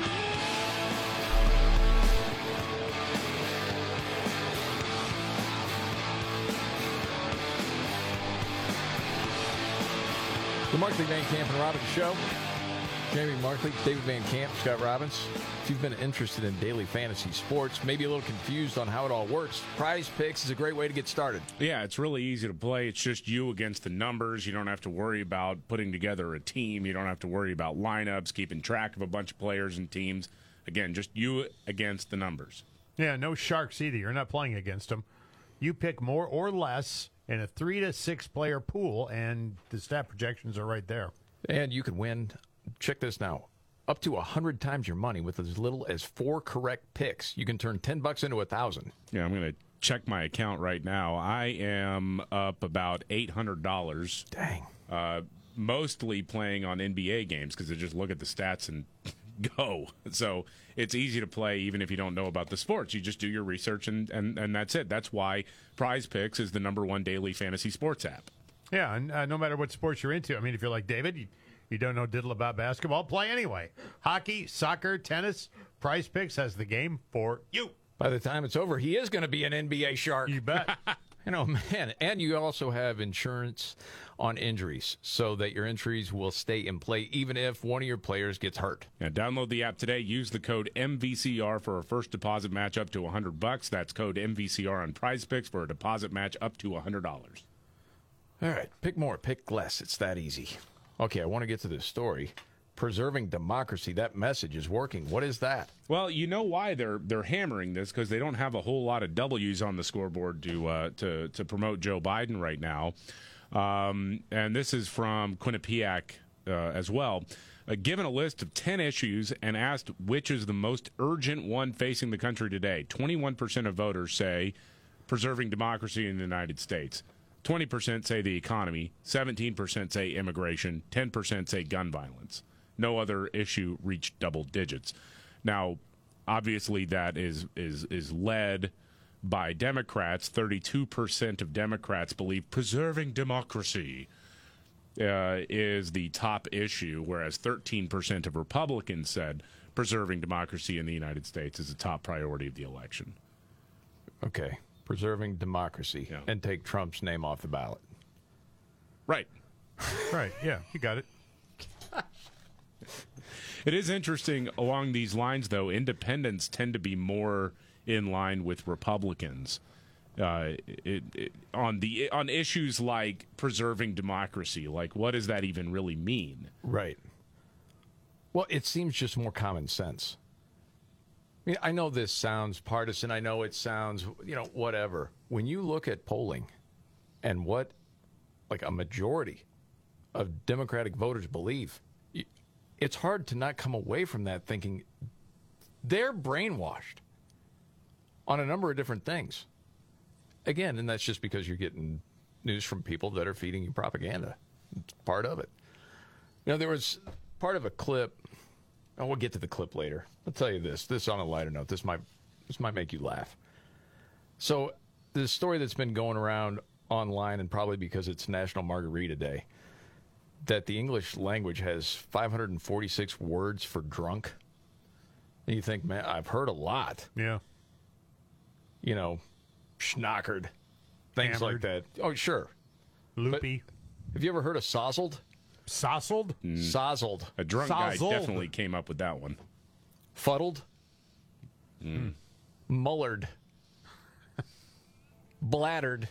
Markley Van Camp and Robbins Show. Jamie Markley, David Van Camp, Scott Robbins. If you've been interested in daily fantasy sports, maybe a little confused on how it all works, Prize Picks is a great way to get started. Yeah, it's really easy to play. It's just you against the numbers. You don't have to worry about putting together a team. You don't have to worry about lineups, keeping track of a bunch of players and teams. Again, just you against the numbers. Yeah, no sharks either. You're not playing against them. You pick more or less in a three to six player pool, and the stat projections are right there. And you can win, check this now, up to a 100 times your money with as little as four correct picks. You can turn 10 bucks into a 1000 Yeah, I'm going to check my account right now. I am up about $800. Dang. Uh, mostly playing on NBA games because I just look at the stats and go. [LAUGHS] So it's easy to play even if you don't know about the sports. You just do your research and, and, and that's it. That's why Prize Picks is the number one daily fantasy sports app. Yeah, and uh, no matter what sports you're into. I mean, if you're like David, you, you don't know diddle about basketball, play anyway. Hockey, soccer, tennis, Prize Picks has the game for you. By the time it's over, he is going to be an NBA shark. You bet. [LAUGHS] you know, man. And you also have insurance on injuries so that your injuries will stay in play even if one of your players gets hurt. Yeah, download the app today. Use the code MVCR for a first deposit match up to 100 bucks. That's code MVCR on Prize Picks for a deposit match up to $100. All right, pick more, pick less. It's that easy. Okay, I want to get to this story. Preserving democracy. That message is working. What is that? Well, you know why they're they're hammering this because they don't have a whole lot of W's on the scoreboard to uh, to to promote Joe Biden right now. Um, and this is from Quinnipiac uh, as well. Uh, given a list of 10 issues and asked which is the most urgent one facing the country today, 21% of voters say preserving democracy in the United States. 20% say the economy, 17% say immigration, 10% say gun violence. No other issue reached double digits. Now, obviously that is is is led by Democrats. 32% of Democrats believe preserving democracy uh, is the top issue, whereas 13% of Republicans said preserving democracy in the United States is a top priority of the election. Okay. Preserving democracy Yeah. and take Trump's name off the ballot. Right. [LAUGHS] Right. Yeah, you got it. It is interesting along these lines, though. Independents tend to be more in line with Republicans uh, it, it, on the on issues like preserving democracy. Like, what does that even really mean? Right. Well, it seems just more common sense. I mean, I know this sounds partisan. I know it sounds, you know, whatever. When you look at polling and what, like, a majority of Democratic voters believe, it's hard to not come away from that thinking they're brainwashed on a number of different things. Again, and that's just because you're getting news from people that are feeding you propaganda. It's part of it. You know, there was part of a clip. Oh, we'll get to the clip later. I'll tell you this. This on a lighter note. This might this might make you laugh. So, the story that's been going around online, and probably because it's National Margarita Day, that the English language has 546 words for drunk. And you think, man, I've heard a lot. Yeah. You know, schnockered, things like that. Oh, sure. Loopy. Have you ever heard of sozzled? Sozzled? Mm. Sozzled. A drunk guy definitely came up with that one. Fuddled. Mm. Mullered. [LAUGHS] Bladdered.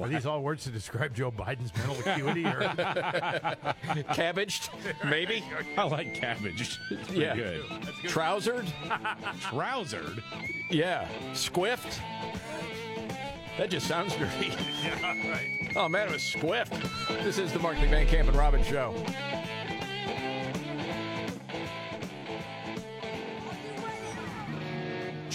Are these all words to describe Joe Biden's mental acuity? Or [LAUGHS] Cabbaged, maybe. I like cabbage. It's Yeah. good. Trousered. Trousered. Yeah. Squiffed. That just sounds dirty. [LAUGHS] yeah, right. Oh man, it was squiffed. This is the Markley Van Camp and Robbins show.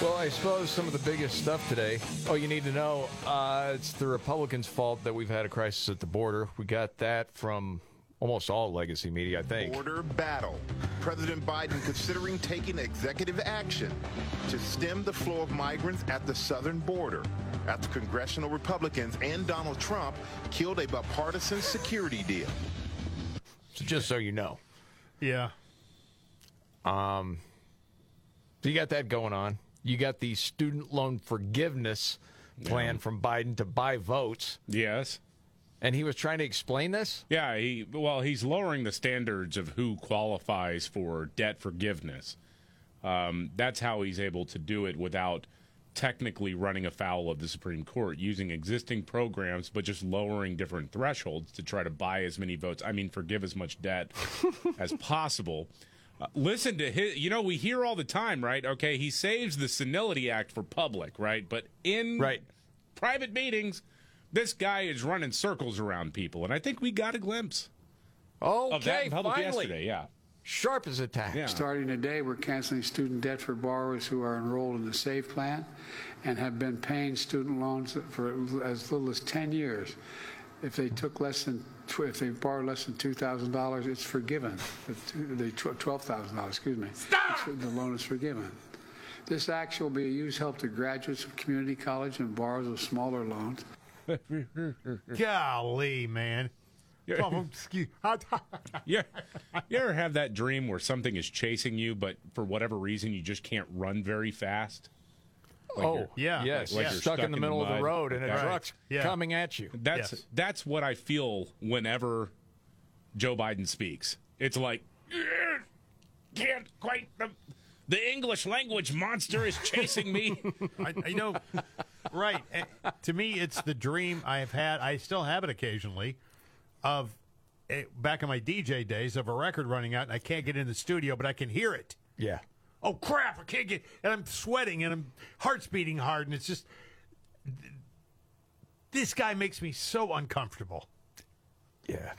Well, I suppose some of the biggest stuff today. Oh, you need to know uh, it's the Republicans' fault that we've had a crisis at the border. We got that from almost all legacy media, I think. Border battle. President Biden considering taking executive action to stem the flow of migrants at the southern border after congressional Republicans and Donald Trump killed a bipartisan security deal. So just so you know. Yeah. Um, so you got that going on. You got the student loan forgiveness plan from Biden to buy votes. Yes. And he was trying to explain this? Yeah, he well, he's lowering the standards of who qualifies for debt forgiveness. Um, that's how he's able to do it without technically running afoul of the Supreme Court, using existing programs, but just lowering different thresholds to try to buy as many votes. I mean, forgive as much debt [LAUGHS] as possible. Listen to his. You know, we hear all the time, right? Okay, he saves the Senility Act for public, right? But in right. private meetings, this guy is running circles around people, and I think we got a glimpse okay, of that in public finally. yesterday. Yeah, sharp as a tack. Yeah. Starting today, we're canceling student debt for borrowers who are enrolled in the SAVE plan and have been paying student loans for as little as 10 years. If they took less than, tw- if they borrow less than $2,000, it's forgiven. The t- They tw- $12,000, excuse me. Stop! The loan is forgiven. This action will be a huge help to graduates of community college and borrowers of smaller loans. [LAUGHS] Golly, man. Oh, excuse- [LAUGHS] yeah. You ever have that dream where something is chasing you, but for whatever reason you just can't run very fast? Like oh, you're- yeah. Yes. like yeah. you're Stuck, in the middle of the road and a Okay. truck's Yeah. coming at you. That's Yes. that's what I feel whenever Joe Biden speaks. it's like can't quite the the English language monster is chasing me. [LAUGHS] I, I know, right? To me, it's the dream I have had. I still have it occasionally. Of eh, back in my DJ days, of a record running out, and I can't get in the studio, but I can hear it. Yeah. Oh crap! I can't get, and I'm sweating, and I'm heart's beating hard, and it's just this guy makes me so uncomfortable. Yeah,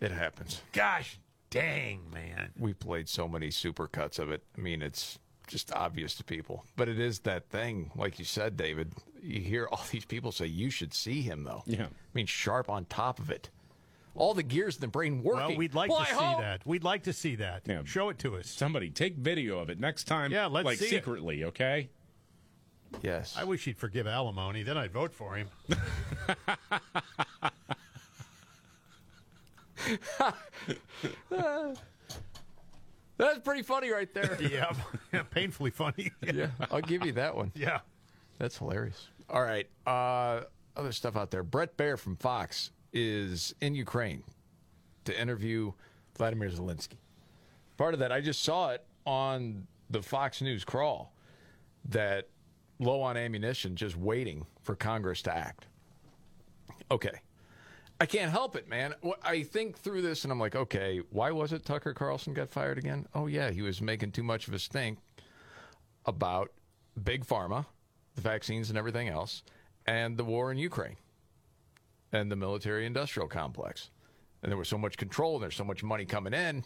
it happens. Gosh, dang, man. We played so many supercuts of it. I mean, it's just obvious to people. But it is that thing, like you said, David. You hear all these people say, you should see him, though. Yeah. I mean, sharp on top of it. All the gears in the brain working. Well, we'd like Well, to I see hope- that. We'd like to see that. Yeah. Show it to us. Somebody take video of it next time. Yeah, let's like see it. secretly, okay? Yes. I wish he'd forgive alimony. Then I'd vote for him. [LAUGHS] [LAUGHS] That's pretty funny right there. [LAUGHS] yeah, yeah, painfully funny. yeah, I'll give you that one. Yeah. That's hilarious. All right. Uh, other stuff out there. Bret Baier from Fox is in Ukraine to interview Vladimir Zelensky. Part of that, I just saw it on the Fox News crawl that low on ammunition, just waiting for Congress to act. Okay. I can't help it, man. I think through this and I'm like, okay, why was it Tucker Carlson got fired again? Oh, yeah, he was making too much of a stink about big pharma, the vaccines and everything else, and the war in Ukraine and the military industrial complex. And there was so much control and there's so much money coming in,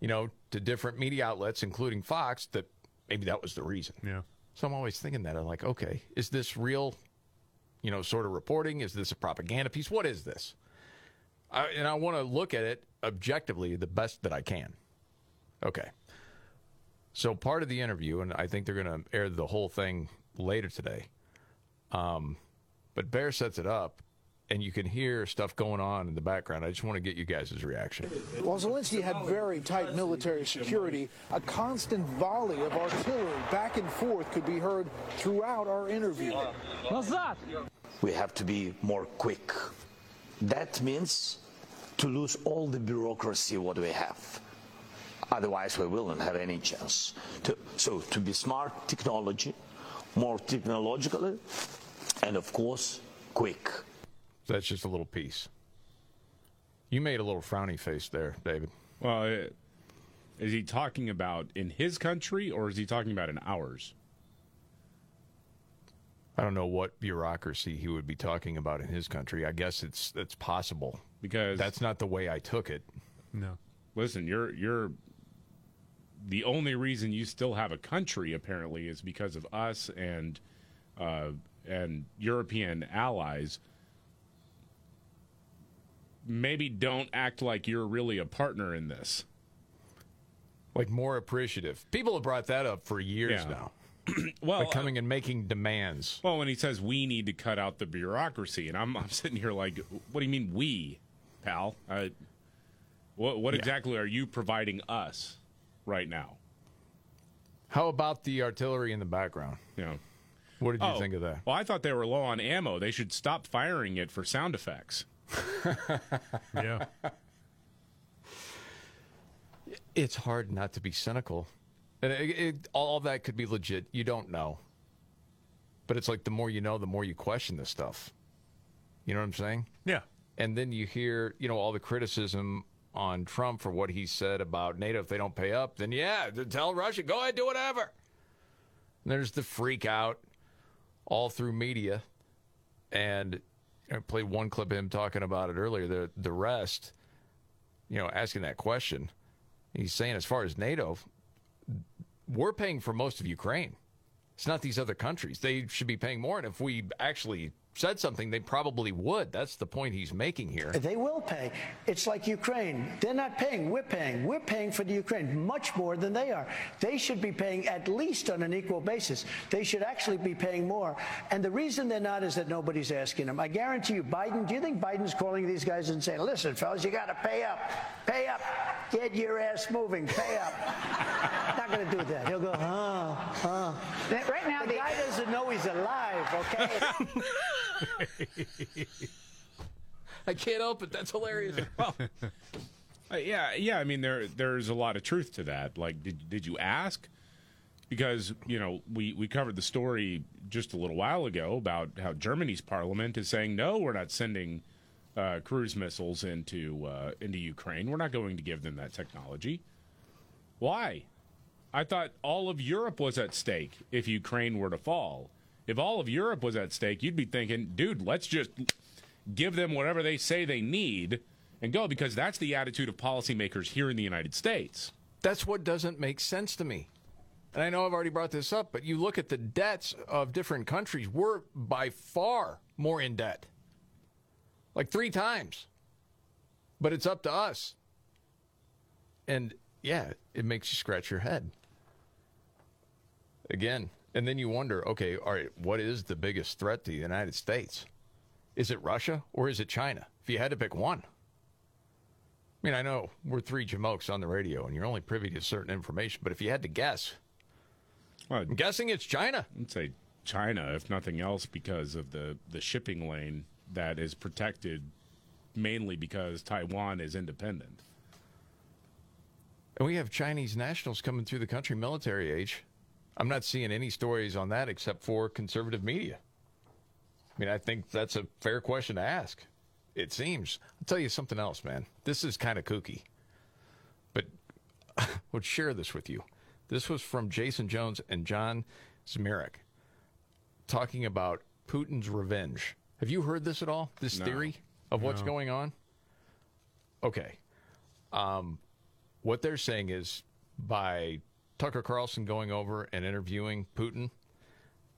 you know, to different media outlets, including Fox, that maybe that was the reason. Yeah. So I'm always thinking that. I'm like, okay, is this real, you know, sort of reporting? Is this a propaganda piece? What is this? I, and I want to look at it objectively the best that I can. Okay. So part of the interview, and I think they're going to air the whole thing later today. Um, but Baier sets it up, and you can hear stuff going on in the background. I just want to get you guys' reaction. While Zelensky had very tight military security, a constant volley of artillery back and forth could be heard throughout our interview. We have to be more quick. That means to lose all the bureaucracy what we have. Otherwise, we will not have any chance. To, so, to be smart technology, more technologically, and of course, quick. That's just a little piece. You made a little frowny face there, David. Well, uh, is he talking about in his country or is he talking about in ours? I don't know what bureaucracy he would be talking about in his country. I guess it's it's possible because that's not the way I took it. No. Listen, you're you're the only reason you still have a country apparently is because of us and uh, and European allies. Maybe don't act like you're really a partner in this. Like more appreciative. People have brought that up for years Yeah. now. [CLEARS THROAT] well, like coming and making demands. Well, when he says we need to cut out the bureaucracy, and I'm, [LAUGHS] I'm sitting here like, what do you mean we, pal? Uh, what what Yeah. exactly are you providing us right now? How about the artillery in the background? Yeah. What did you Oh, think of that? Well, I thought they were low on ammo. They should stop firing it for sound effects. [LAUGHS] yeah. It's hard not to be cynical. And it, it, all that could be legit. You don't know. But it's like the more you know, the more you question this stuff. You know what I'm saying? Yeah. And then you hear, you know, all the criticism on Trump for what he said about NATO if they don't pay up. Then, yeah, tell Russia, go ahead, do whatever. And there's the freak out all through media. And I played one clip of him talking about it earlier. The, the rest, you know, asking that question. He's saying, as far as NATO, we're paying for most of Ukraine. It's not these other countries. They should be paying more. And if we actually said something, they probably would. That's the point he's making here. They will pay. It's like Ukraine. They're not paying. We're paying. We're paying for the Ukraine much more than they are. They should be paying at least on an equal basis. They should actually be paying more. And the reason they're not is that nobody's asking them. I guarantee you, Biden, do you think Biden's calling these guys and saying, listen, fellas, you got to pay up. Pay up. Get your ass moving. Pay up. [LAUGHS] not going to do that. He'll go, huh, huh. Right now, the the- guy doesn't know he's alive, okay? [LAUGHS] I can't help it. That's hilarious. [LAUGHS] Uh, yeah, yeah. I mean, there there's a lot of truth to that. Like, did did you ask? Because you know, we we covered the story just a little while ago about how Germany's parliament is saying no, we're not sending uh, cruise missiles into uh, into Ukraine. We're not going to give them that technology. Why? I thought all of Europe was at stake if Ukraine were to fall. If all of Europe was at stake, you'd be thinking, dude, let's just give them whatever they say they need and go because that's the attitude of policymakers here in the United States. That's what doesn't make sense to me. And I know I've already brought this up, but you look at the debts of different countries, we're by far more in debt. Like three times. But it's up to us. And yeah, it makes you scratch your head. Again, and then you wonder, okay, all right, what is the biggest threat to the United States? Is it Russia or is it China? If you had to pick one. I mean, I know we're three jamokes on the radio and you're only privy to certain information, but if you had to guess, well, I'm guessing it's China. I'd say China, if nothing else, because of the, the shipping lane that is protected mainly because Taiwan is independent. And we have Chinese nationals coming through the country military age. I'm not seeing any stories on that except for conservative media. I mean, I think that's a fair question to ask. It seems. I'll tell you something else, man. This is kind of kooky, but [LAUGHS] I would share this with you. This was from Jason Jones and John Zmirak talking about Putin's revenge. Have you heard this at all? This No. theory of what's No. going on? Okay. Um, what they're saying is by Tucker Carlson going over and interviewing Putin,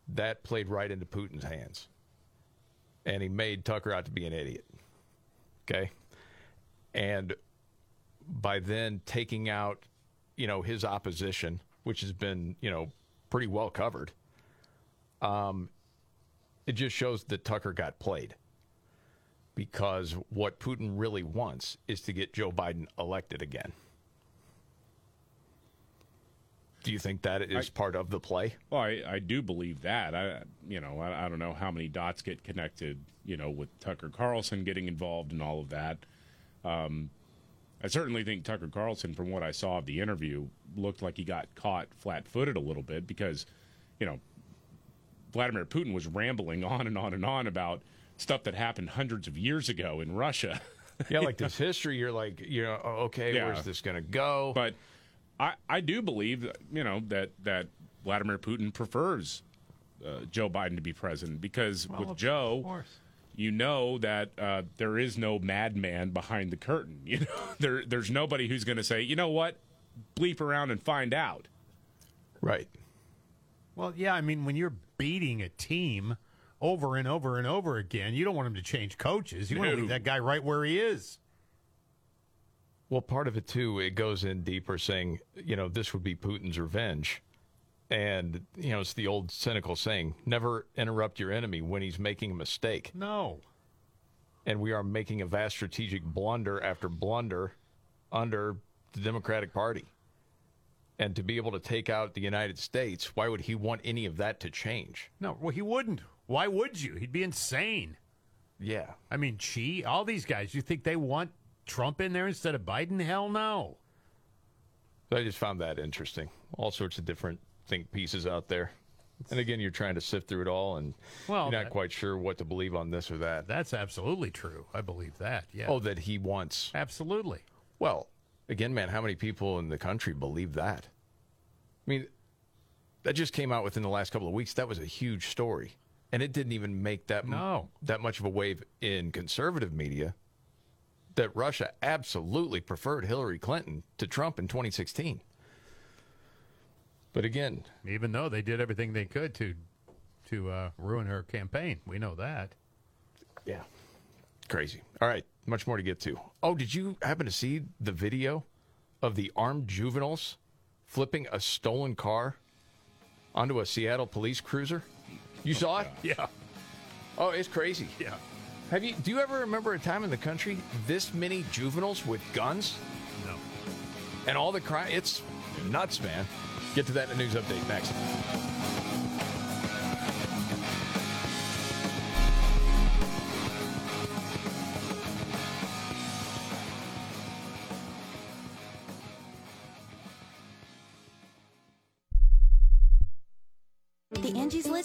that played right into Putin's hands. And he made Tucker out to be an idiot. Okay. And by then taking out, you know, his opposition, which has been, you know, pretty well covered, um, it just shows that Tucker got played. Because what Putin really wants is to get Joe Biden elected again. Do you think that is I- part of the play? Well, I, I do believe that. I, you know, I, I don't know how many dots get connected, you know, with Tucker Carlson getting involved and all of that. Um, I certainly think Tucker Carlson, from what I saw of the interview, looked like he got caught flat-footed a little bit because, you know, Vladimir Putin was rambling on and on and on about stuff that happened hundreds of years ago in Russia. Yeah, like [LAUGHS] this history, you're like, you know, okay, Yeah. where's this going to go? But I, I do believe, you know, that, that Vladimir Putin prefers uh, Joe Biden to be president because Well, with of Joe, course. you know that uh, there is no madman behind the curtain. [LAUGHS] You know, there there's nobody who's going to say, you know what, bleep around and find out. Right. Well, yeah, I mean, when you're beating a team over and over and over again, you don't want him to change coaches. You want to leave that guy right where he is. Well, part of it too, it goes in deeper, saying, you know, this would be Putin's revenge, and you know, it's the old cynical saying: never interrupt your enemy when he's making a mistake. No. And we are making a vast strategic blunder after blunder under the Democratic Party. And to be able to take out the United States, why would he want any of that to change? No, well, he wouldn't. Why would you? He'd be insane. Yeah. I mean, Xi, all these guys, you think they want Trump in there instead of Biden? Hell no. So I just found that interesting. All sorts of different think pieces out there. And again, you're trying to sift through it all, and Well, you're not that- quite sure what to believe on this or that. That's absolutely true. I believe that. Yeah. Oh, that he wants. Absolutely. Well, again, man, how many people in the country believe that? I mean, that just came out within the last couple of weeks. That was a huge story, and it didn't even make that m- No. that much of a wave in conservative media. That Russia absolutely preferred Hillary Clinton to Trump in 2016. But again, Even though they did everything they could to to uh, ruin her campaign, we know that. Yeah. Crazy. All right, much more to get to. Oh, did you happen to see the video of the armed juveniles flipping a stolen car onto a Seattle police cruiser? You saw it? Yeah. Oh, it's crazy. Yeah. Have you do you ever remember a time in the country this many juveniles with guns? No. And all the crime it's nuts, man. Get to that in the news update next.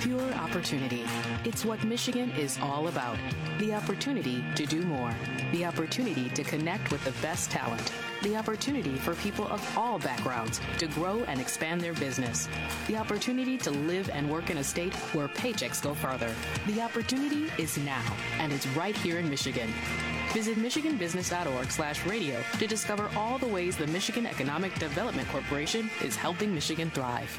Pure opportunity. It's what Michigan is all about. The opportunity to do more. The opportunity to connect with the best talent. The opportunity for people of all backgrounds to grow and expand their business. The opportunity to live and work in a state where paychecks go farther. The opportunity is now, and it's right here in Michigan. Visit michiganbusiness.org slash radio to discover all the ways the Michigan Economic Development Corporation is helping Michigan thrive.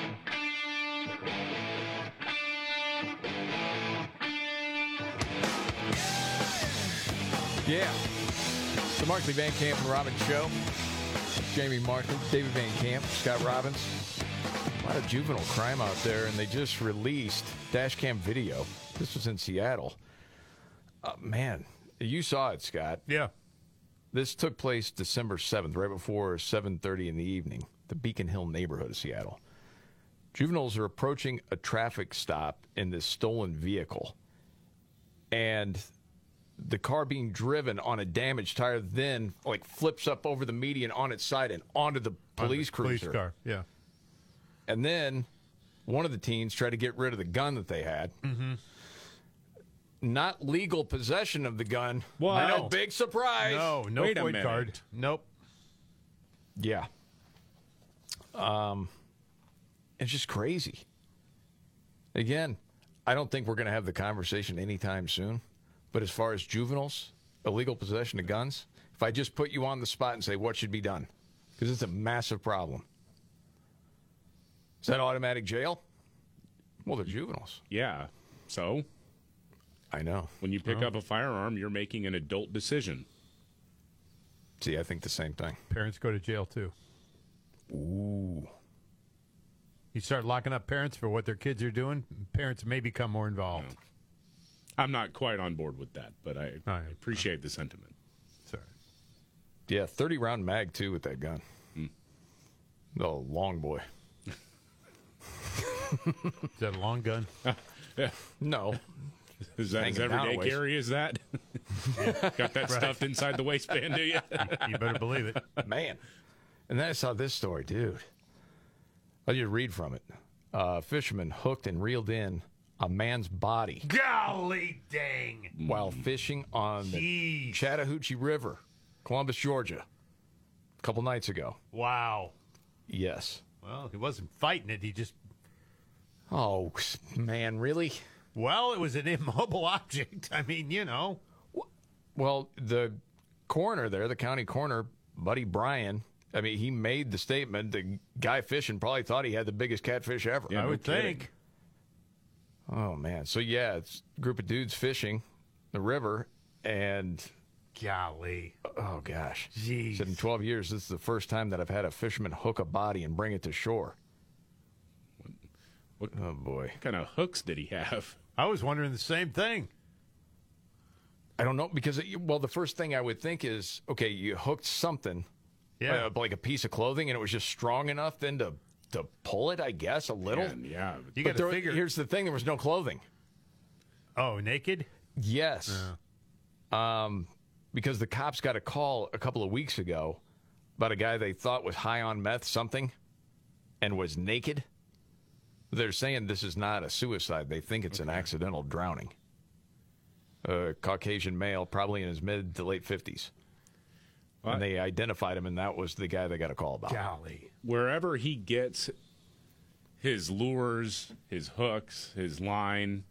Yeah. The Markley Van Camp and Robbins Show. Jamie Markley, David Van Camp, Scott Robbins. A lot of juvenile crime out there, and they just released dash cam video. This was in Seattle. Uh, man, you saw it, Scott. Yeah. This took place December 7th, right before 7.30 in the evening, the Beacon Hill neighborhood of Seattle. Juveniles are approaching a traffic stop in this stolen vehicle. And the car being driven on a damaged tire then like flips up over the median on its side and onto the police On the police cruiser. car, yeah. And then one of the teens tried to get rid of the gun that they had. Mm-hmm. Not legal possession of the gun. What? I know, big surprise. No, no Wait a void card. Nope. Yeah. Um, it's just crazy. Again, I don't think we're going to have the conversation anytime soon. But as far as juveniles, illegal possession of guns, if I just put you on the spot and say what should be done, because it's a massive problem. Is that automatic jail? Well, they're juveniles. Yeah. So? I know. When you pick Oh. up a firearm, you're making an adult decision. See, I think the same thing. Parents go to jail too. Ooh. You start locking up parents for what their kids are doing, parents may become more involved. I'm not quite on board with that, but I, I appreciate the sentiment. Sorry. Yeah, 30 round mag, too, with that gun. The long boy. [LAUGHS] Is that a long gun? [LAUGHS] No. Is that as Hanging down a everyday ways. carry as that? [LAUGHS] Got that Right. stuffed inside the waistband, do you? you better believe it. Man. And then I saw this story, dude. I'll just read from it. Uh, fisherman hooked and reeled in a man's body Golly dang. while fishing on the Chattahoochee River, Columbus, Georgia, a couple nights ago. Wow. Yes. Well, he wasn't fighting it. He just. Oh, man, really? Well, it was an [LAUGHS] immobile object. I mean, you know. Well, the coroner there, the county coroner, Buddy Bryan, I mean, he made the statement the guy fishing probably thought he had the biggest catfish ever. I would think. Oh, man. So, yeah, it's a group of dudes fishing the river, and. Golly. Oh, gosh. Jeez. Said in 12 years, this is the first time that I've had a fisherman hook a body and bring it to shore. What, oh, boy. What kind of hooks did he have? I was wondering the same thing. I don't know because it, well, the first thing I would think is okay, you hooked something, Yeah. uh, like a piece of clothing, and it was just strong enough then to to pull it. I guess a little. Yeah, yeah. You gotta figure- Here's the thing: there was no clothing. Oh, naked? Yes. Um, because the cops got a call a couple of weeks ago about a guy they thought was high on meth something and was naked. They're saying this is not a suicide. They think it's an accidental drowning. A Caucasian male, probably in his mid to late 50s. What? And they identified him, and that was the guy they got a call about. Golly. Wherever he gets his lures, his hooks, his line,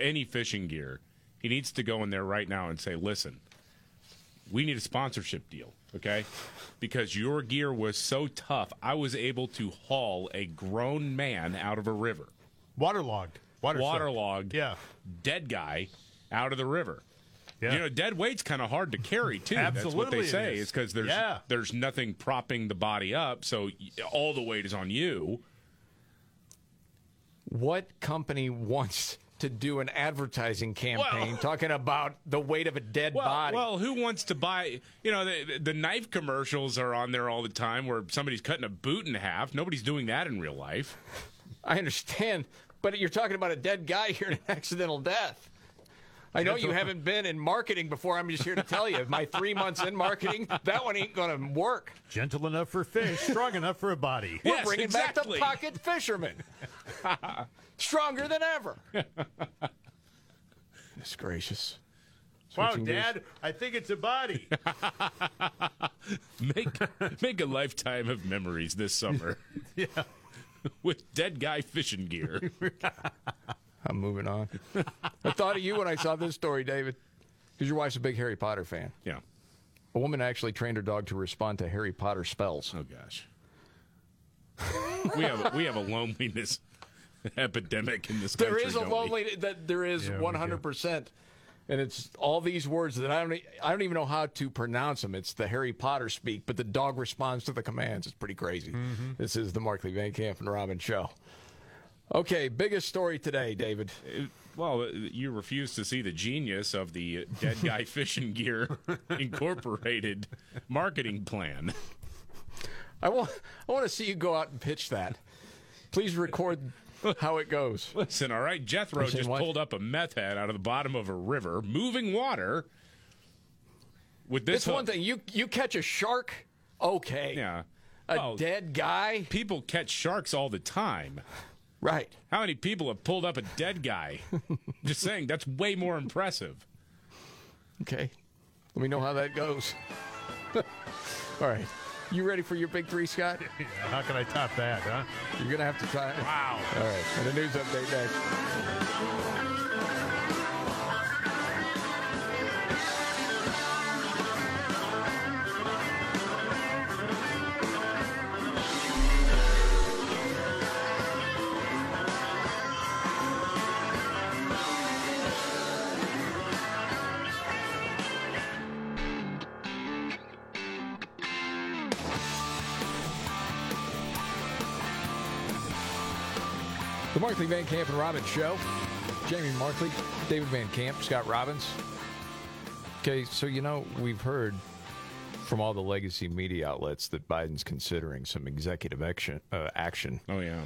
any fishing gear, he needs to go in there right now and say, listen, we need a sponsorship deal, okay? Because your gear was so tough, I was able to haul a grown man out of a river. Waterlogged. Water. Waterlogged. Yeah. Dead guy out of the river. Yeah. You know, dead weight's kind of hard to carry too. That's what they it say. is. Is because there's Yeah. there's nothing propping the body up, so all the weight is on you. What company wants to do an advertising campaign Well- [LAUGHS] talking about the weight of a dead Well, body? well, who wants to buy? You know, the, the knife commercials are on there all the time, where somebody's cutting a boot in half. Nobody's doing that in real life. [LAUGHS] I understand, but you're talking about a dead guy here an accidental death. I know you haven't been in marketing before. I'm just here to tell you, my three months in marketing, that one ain't going to work. Gentle enough for fish, strong enough for a body. We're Yes, bringing exactly. back the pocket fisherman, [LAUGHS] stronger than ever. [LAUGHS] Goodness gracious! Wow, Switching gears. Dad, I think it's a body. [LAUGHS] Make make a lifetime of memories this summer. yeah. With dead guy fishing gear. I'm moving on. [LAUGHS] I thought of you when I saw this story, David, because your wife's a big Harry Potter fan. Yeah. A woman actually trained her dog to respond to Harry Potter spells. Oh gosh. we have we have a loneliness [LAUGHS] epidemic in this country. There is a don't we? lonely that there is Yeah, we do. one hundred percent, and it's all these words that I don't e- I don't even know how to pronounce them. It's the Harry Potter speak, but the dog responds to the commands. It's pretty crazy. Mm-hmm. This is the Markley Van Camp and Robin show. Okay, biggest story today, David. Uh, Well, uh, you refuse to see the genius of the Dead Guy [LAUGHS] Fishing Gear [LAUGHS] Incorporated marketing plan. I want I want to see you go out and pitch that. Please record how it goes. [LAUGHS] Listen, all right, Jethro You're just what? pulled up a meth head out of the bottom of a river, moving water. With this It's one thing you you catch a shark, okay. Yeah. A Well, dead guy, people catch sharks all the time. Right? How many people have pulled up a dead guy? [LAUGHS] Just saying, that's way more impressive. Okay. Let me know how that goes. [LAUGHS] All right. You ready for your big three, Scott? [LAUGHS] How can I top that, huh? You're going to have to try it. Wow. All right. And the news update next. The Markley Van Camp and Robbins Show. Jamie Markley, David Van Camp, Scott Robbins. Okay, so you know, we've heard from all the legacy media outlets that Biden's considering some executive action, uh, action Oh, yeah.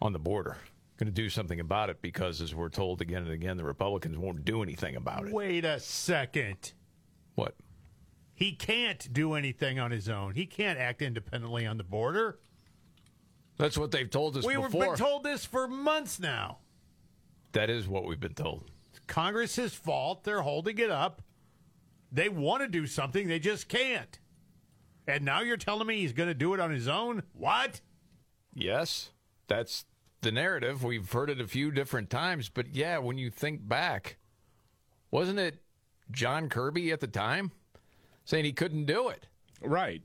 on the border. Going to do something about it because, as we're told again and again, the Republicans won't do anything about it. Wait a second. What? He can't do anything on his own. He can't act independently on the border. That's what they've told us We've been told this for months now. that is what we've been told. Congress's fault. They're holding it up. They want to do something, they just can't. And now you're telling me he's going to do it on his own? What? Yes, that's the narrative. We've heard it a few different times, but yeah, when you think back, wasn't it John Kirby at the time saying he couldn't do it? Right.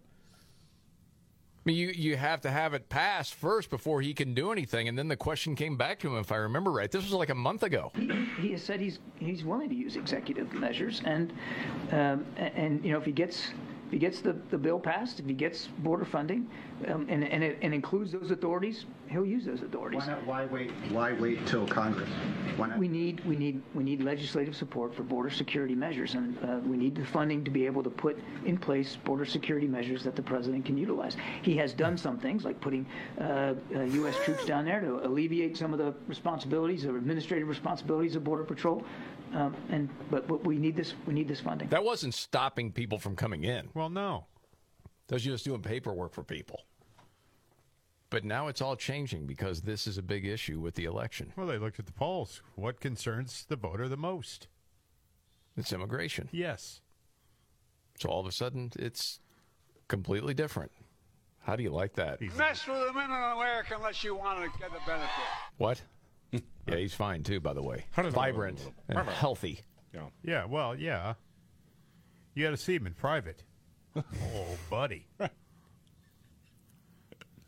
I mean, you, you have to have it passed first before he can do anything. And then the question came back to him, if I remember right. This was like a month ago. he has said he's he's willing to use executive measures, and um, and you know if he gets If he gets the, the bill passed, if he gets border funding, um, and, and it and includes those authorities, he'll use those authorities. Why not? Why wait? Why wait till Congress? Why not? We need we need we need legislative support for border security measures, and uh, we need the funding to be able to put in place border security measures that the president can utilize. He has done some things like putting uh, uh, U.S. troops down there to alleviate some of the responsibilities or administrative responsibilities of border patrol. Um, and but, but we need this we need this funding. That wasn't stopping people from coming in. Well, no. those was just doing paperwork for people. But now it's all changing because this is a big issue with the election. Well, they looked at the polls. What concerns the voter the most? It's immigration. Yes. So all of a sudden, it's completely different. How do you like that? Mess with the men in America unless you want to get the benefit. What? Yeah, he's fine too, by the way. Vibrant and healthy. Yeah. Yeah, well, yeah. You got to see him in private. [LAUGHS] oh, buddy.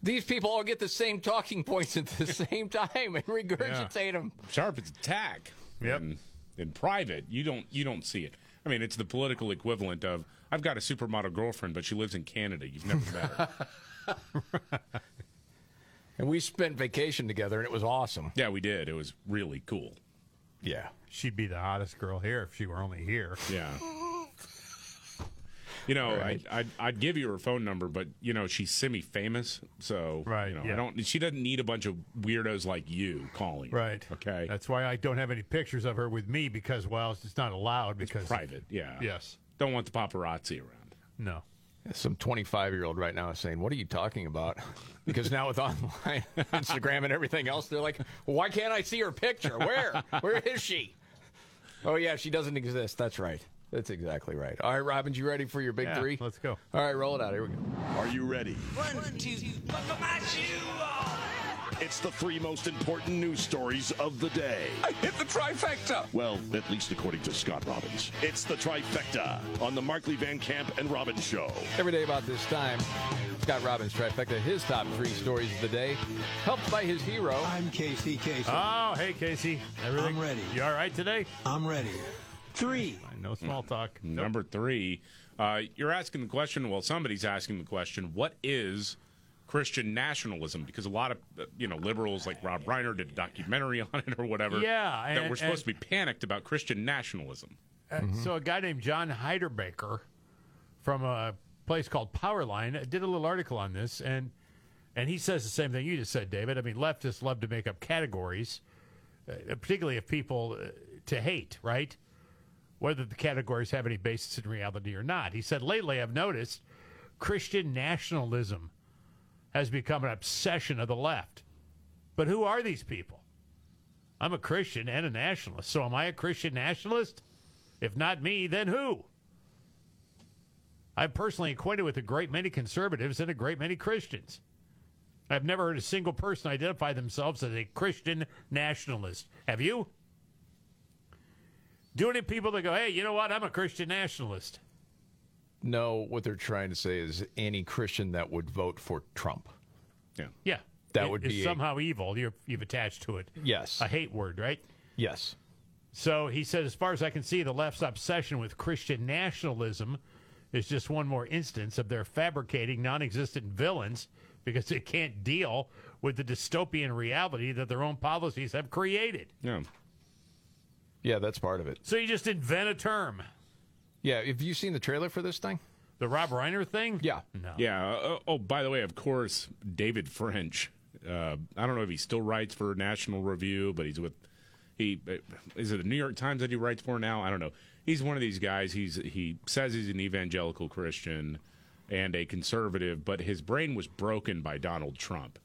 These people all get the same talking points at the [LAUGHS] same time and regurgitate them. Sharp as a tack. Yep. In, in private, you don't you don't see it. I mean, it's the political equivalent of I've got a supermodel girlfriend, but she lives in Canada. You've never met her. [LAUGHS] And we spent vacation together, and it was awesome. yeah, we did. It was really cool. Yeah. She'd be the hottest girl here if she were only here. Yeah. You know, Right. I, I'd, I'd give you her phone number, but you know she's semi-famous, so Right, You know, yeah. I don't. She doesn't need a bunch of weirdos like you calling. her, Right. Okay. That's why I don't have any pictures of her with me because, well, it's not allowed because private. Yeah. Yes. Don't want the paparazzi around. No. Some 25 year old right now is saying, What are you talking about? [LAUGHS] Because now with online, [LAUGHS] Instagram, and everything else, they're like, well, Why can't I see her picture? Where? Where is she? Oh, yeah, she doesn't exist. That's right. That's exactly right. All right, Robbins, you ready for your big Yeah, three? let's go. All right, roll it out. Here we go. Are you ready? One, two, buckle my shoe on. It's the three most important news stories of the day. I hit the trifecta. Well, at least according to Scott Robbins. It's the trifecta on the Markley Van Camp and Robbins Show. Every day about this time, Scott Robbins trifecta, his top three stories of the day, helped by his hero. I'm Casey Casey. Oh, hey, Casey. Everything? I'm ready. You all right today? I'm ready. Three. No small talk. Number three, uh, you're asking the question. Well, somebody's asking the question. What is Christian nationalism? Because a lot of you know liberals like Rob Reiner did a documentary [LAUGHS] on it or whatever. Yeah, that and- we're supposed and- to be panicked about Christian nationalism. Uh, So a guy named John Hinderaker from a place called Powerline did a little article on this, and and he says the same thing you just said, David. I mean, leftists love to make up categories, uh, particularly of people uh, to hate, right? Whether the categories have any basis in reality or not. He said, lately I've noticed Christian nationalism has become an obsession of the left. But who are these people? I'm a Christian and a nationalist. So am I a Christian nationalist? If not me, then who? I'm personally acquainted with a great many conservatives and a great many Christians. I've never heard a single person identify themselves as a Christian nationalist. Have you? Do any people that go, hey, you know what? I'm a Christian nationalist. No, what they're trying to say is any Christian that would vote for Trump. Yeah. Yeah. That It- would it's be a- somehow evil. You're, you've attached to it. Yes. A hate word, right? Yes. So he said, as far as I can see, the left's obsession with Christian nationalism is just one more instance of their fabricating non existent villains because they can't deal with the dystopian reality that their own policies have created. Yeah. Yeah, that's part of it. So you just invent a term. Yeah, have you seen the trailer for this thing? The Rob Reiner thing? Yeah. No. Yeah. Uh, oh, by the way, of course, David French. Uh, I don't know if he still writes for National Review, but he's with he uh, is it the New York Times that he writes for now? I don't know. He's one of these guys. He's he says he's an evangelical Christian and a conservative, but his brain was broken by Donald Trump.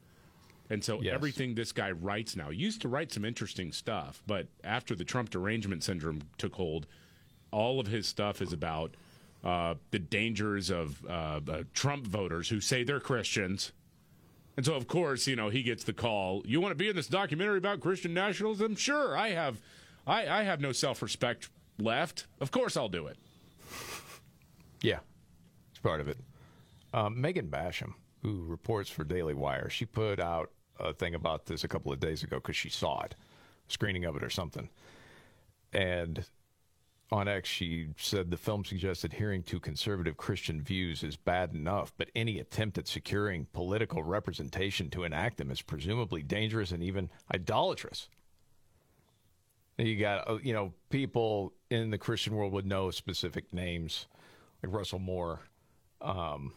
And so Yes. everything this guy writes now he used to write some interesting stuff, but after the Trump derangement syndrome took hold, all of his stuff is about uh, the dangers of uh, uh, Trump voters who say they're Christians. And so, of course, you know, he gets the call. You want to be in this documentary about Christian nationalism? Sure, I have. I, I have no self-respect left. Of course, I'll do it. [LAUGHS] Yeah, it's part of it. Um, Megan Basham, who reports for Daily Wire, she put out a thing about this a couple of days ago because she saw it, screening of it or something. And on X, she said the film suggests adhering to conservative Christian views is bad enough, but any attempt at securing political representation to enact them is presumably dangerous and even idolatrous. You got, uh, you know, people in the Christian world would know specific names, like Russell Moore um,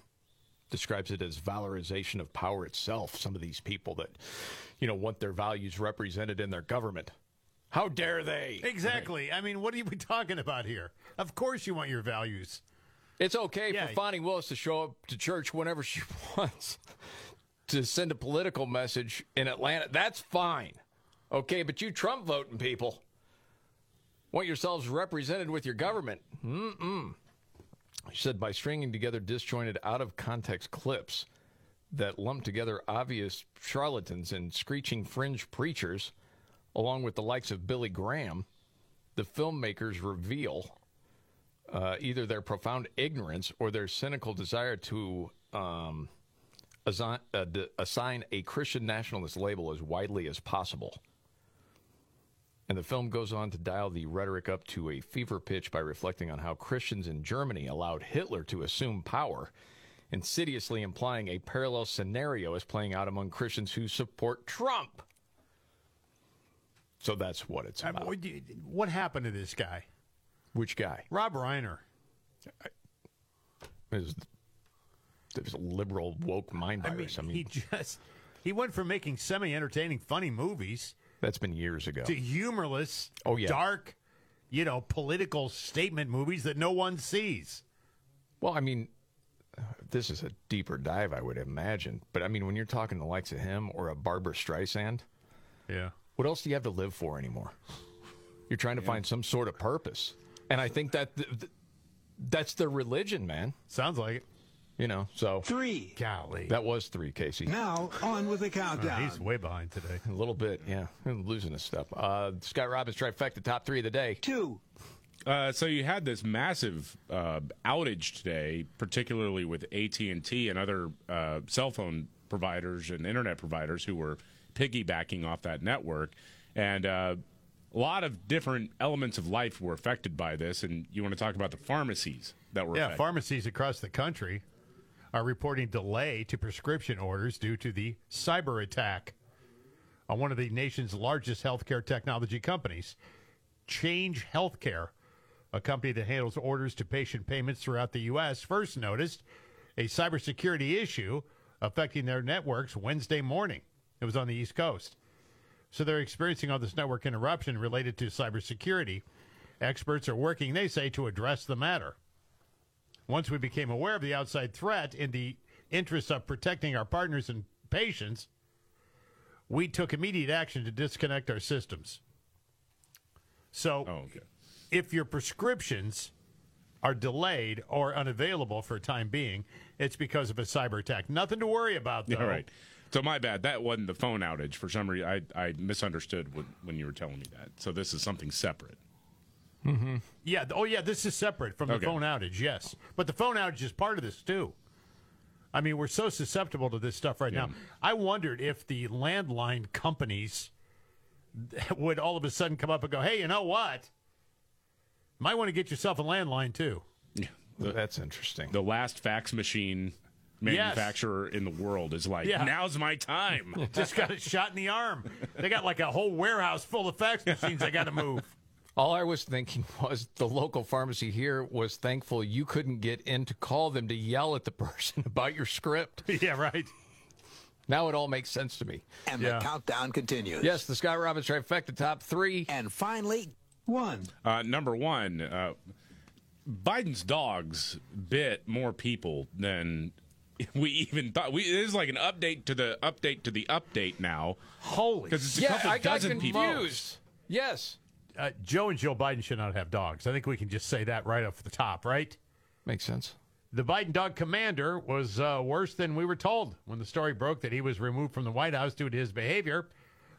describes it as valorization of power itself. Some of these people that, you know, want their values represented in their government. How dare they? Exactly. I mean, what are we talking about here? Of course, you want your values. It's okay Yeah. for Fani Willis to show up to church whenever she [LAUGHS] wants to send a political message in Atlanta. That's fine. Okay, but you Trump voting people want yourselves represented with your government. Mm-mm. She said by stringing together disjointed, out of context clips that lump together obvious charlatans and screeching fringe preachers, along with the likes of Billy Graham, the filmmakers reveal uh, either their profound ignorance or their cynical desire to um, assign, uh, d- assign a Christian nationalist label as widely as possible. And the film goes on to dial the rhetoric up to a fever pitch by reflecting on how Christians in Germany allowed Hitler to assume power, insidiously implying a parallel scenario is playing out among Christians who support Trump. So that's what it's about. what, happened to this guy? Which guy? Rob Reiner. Is there's a liberal woke mind I mean. I mean, he just he went from making semi-entertaining, funny movies that's been years ago. to humorless, Oh, yeah. dark, you know, political statement movies that no one sees. Well, I mean, this is a deeper dive, I would imagine. But I mean, when you're talking the likes of him or a Barbara Streisand, yeah, what else do you have to live for anymore? You're trying to find some sort of purpose, and I think that th- th- that's their religion, man. Sounds like it. You know, so Three. Golly, that was three, Casey. Now, on with the Uh, countdown. he's way behind today. A little bit, yeah. I'm losing his stuff. Uh, Scott Robbins trifecta, top three of the day. Two. Uh, so you had this massive uh, outage today, particularly with AT and T and other uh, cell phone providers and internet providers who were piggybacking off that network, and uh, a lot of different elements of life were affected by this. And you want to talk about the pharmacies that were Yeah, affected. pharmacies across the country are reporting delay to prescription orders due to the cyber attack on one of the nation's largest healthcare technology companies, Change Healthcare, a company that handles orders to patient payments throughout the U.S., first noticed a cybersecurity issue affecting their networks Wednesday morning. It was on the East Coast. So they're experiencing all this network interruption related to cybersecurity. Experts are working, they say, to address the matter. Once we became aware of the outside threat in the interest of protecting our partners and patients, we took immediate action to disconnect our systems. So, Oh, okay. if your prescriptions are delayed or unavailable for a time being, it's because of a cyber attack. Nothing to worry about, though. All right. So my bad. That wasn't the phone outage. For some reason, I, I misunderstood when, when you were telling me that. So this is something separate. Mm-hmm. Yeah. Oh, yeah. This is separate from the Okay. phone outage. Yes, but the phone outage is part of this too. I mean, we're so susceptible to this stuff right now. I wondered if the landline companies [LAUGHS] would all of a sudden come up and go, "Hey, you know what? Might want to get yourself a landline too." Yeah. That's interesting. The last fax machine manufacturer in the world is like, Yeah. now's my time. [LAUGHS] Just got a shot in the arm. They got like a whole warehouse full of fax machines. I got to move. All I was thinking was the local pharmacy here was thankful you couldn't get in to call them to yell at the person [LAUGHS] about your script. [LAUGHS] yeah, right. Now it all makes sense to me. And the countdown continues. Yes, the Scott Robbins trifecta top three. And finally, one. Uh, number one, uh, Biden's dogs bit more people than [LAUGHS] we even thought. We this is like an update to the update to the update now. Holy, because it's a yeah, couple I got dozen people. confused. Yes. Uh, Joe and Joe Biden should not have dogs. I think we can just say that right off the top, right? Makes sense. The Biden dog commander was uh, worse than we were told when the story broke that he was removed from the White House due to his behavior.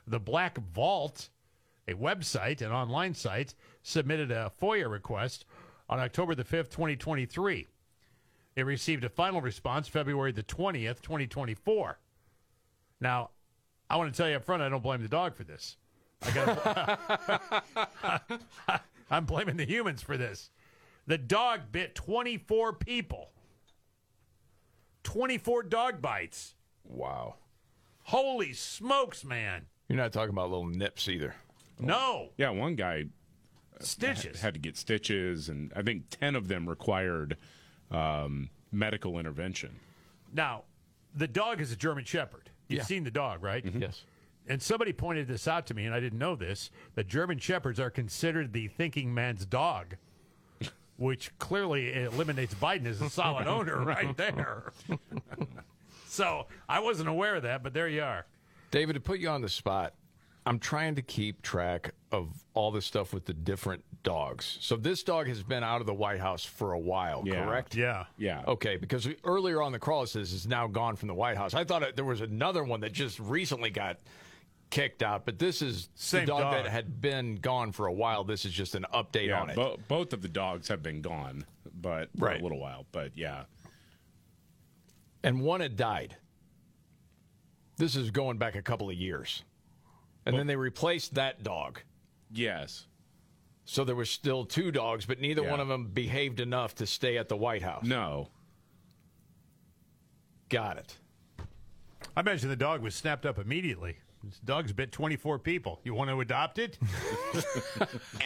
The Black Vault, a website, an online site, submitted a FOIA request on October the 5th, 2023. It received a final response February the 20th, 2024. Now, I want to tell you up front, I don't blame the dog for this. I got [LAUGHS] I'm blaming the humans for this. The dog bit 24 people. 24 dog bites. Wow. Holy smokes, man. You're not talking about little nips either. No. Yeah, one guy uh, Stitches. had, had to get stitches, and I think ten of them required um, medical intervention. Now, the dog is a German Shepherd. You've Yeah. seen the dog, right? Yes. And somebody pointed this out to me, and I didn't know this. that German Shepherds are considered the thinking man's dog, [LAUGHS] which clearly eliminates Biden as a solid owner right there. [LAUGHS] so I wasn't aware of that, but there you are. David, to put you on the spot, I'm trying to keep track of all this stuff with the different dogs. So this dog has been out of the White House for a while, Yeah. correct? Yeah. Yeah. Okay, because we- earlier on the crawl it says is now gone from the White House. I thought it, there was another one that just recently got kicked out, but this is Same the dog, dog. that had been gone for a while. This is just an update Yeah, on it. bo- both of the dogs have been gone, but for Right. a little while. But yeah, and one had died. This is going back a couple of years. And then they replaced that dog. yes, So there was still two dogs, but neither Yeah. one of them behaved enough to stay at the White House. no, Got it. I imagine the dog was snapped up immediately. This dog's bit 24 people. You want to adopt it? [LAUGHS]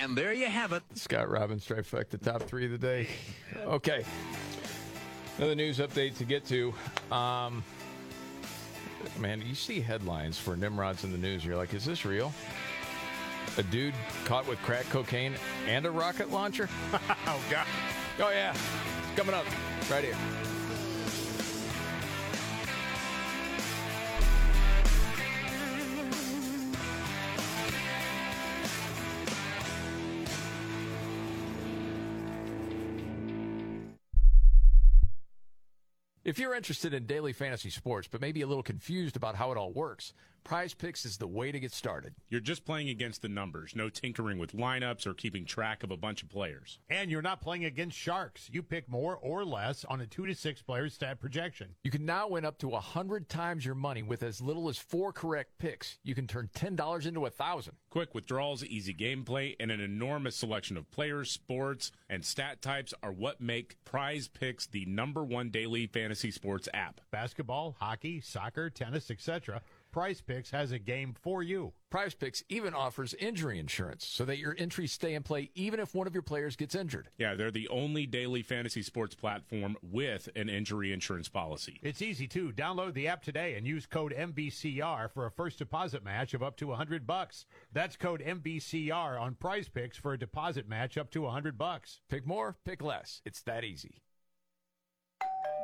And there you have it. Scott Robbins trifecta top three of the day. Okay. Another news update to get to. Um, man, you see headlines for Nimrods in the news. You're like, is this real? A dude caught with crack cocaine and a rocket launcher? [LAUGHS] oh, God. Oh, yeah. It's coming up right here. If you're interested in daily fantasy sports, but maybe a little confused about how it all works, Prize Picks is the way to get started. you're just playing against the numbers. No tinkering with lineups or keeping track of a bunch of players. And you're not playing against sharks. You pick more or less on a two to six player stat projection. You can now win up to 100 times your money with as little as four correct picks. You can turn $10 into a 1000 Quick withdrawals, easy gameplay, and an enormous selection of players, sports, and stat types are what make Prize Picks the number one daily fantasy sports app. Basketball, hockey, soccer, tennis, etc. Prize Picks has a game for you. Prize Picks even offers injury insurance so that your entries stay in play even if one of your players gets injured. Yeah, they're the only daily fantasy sports platform with an injury insurance policy. It's easy too. Download the app today and use code MVCR for a first deposit match of up to 100 bucks. That's code MVCR on Prize Picks for a deposit match up to 100 bucks. Pick more, pick less. It's that easy.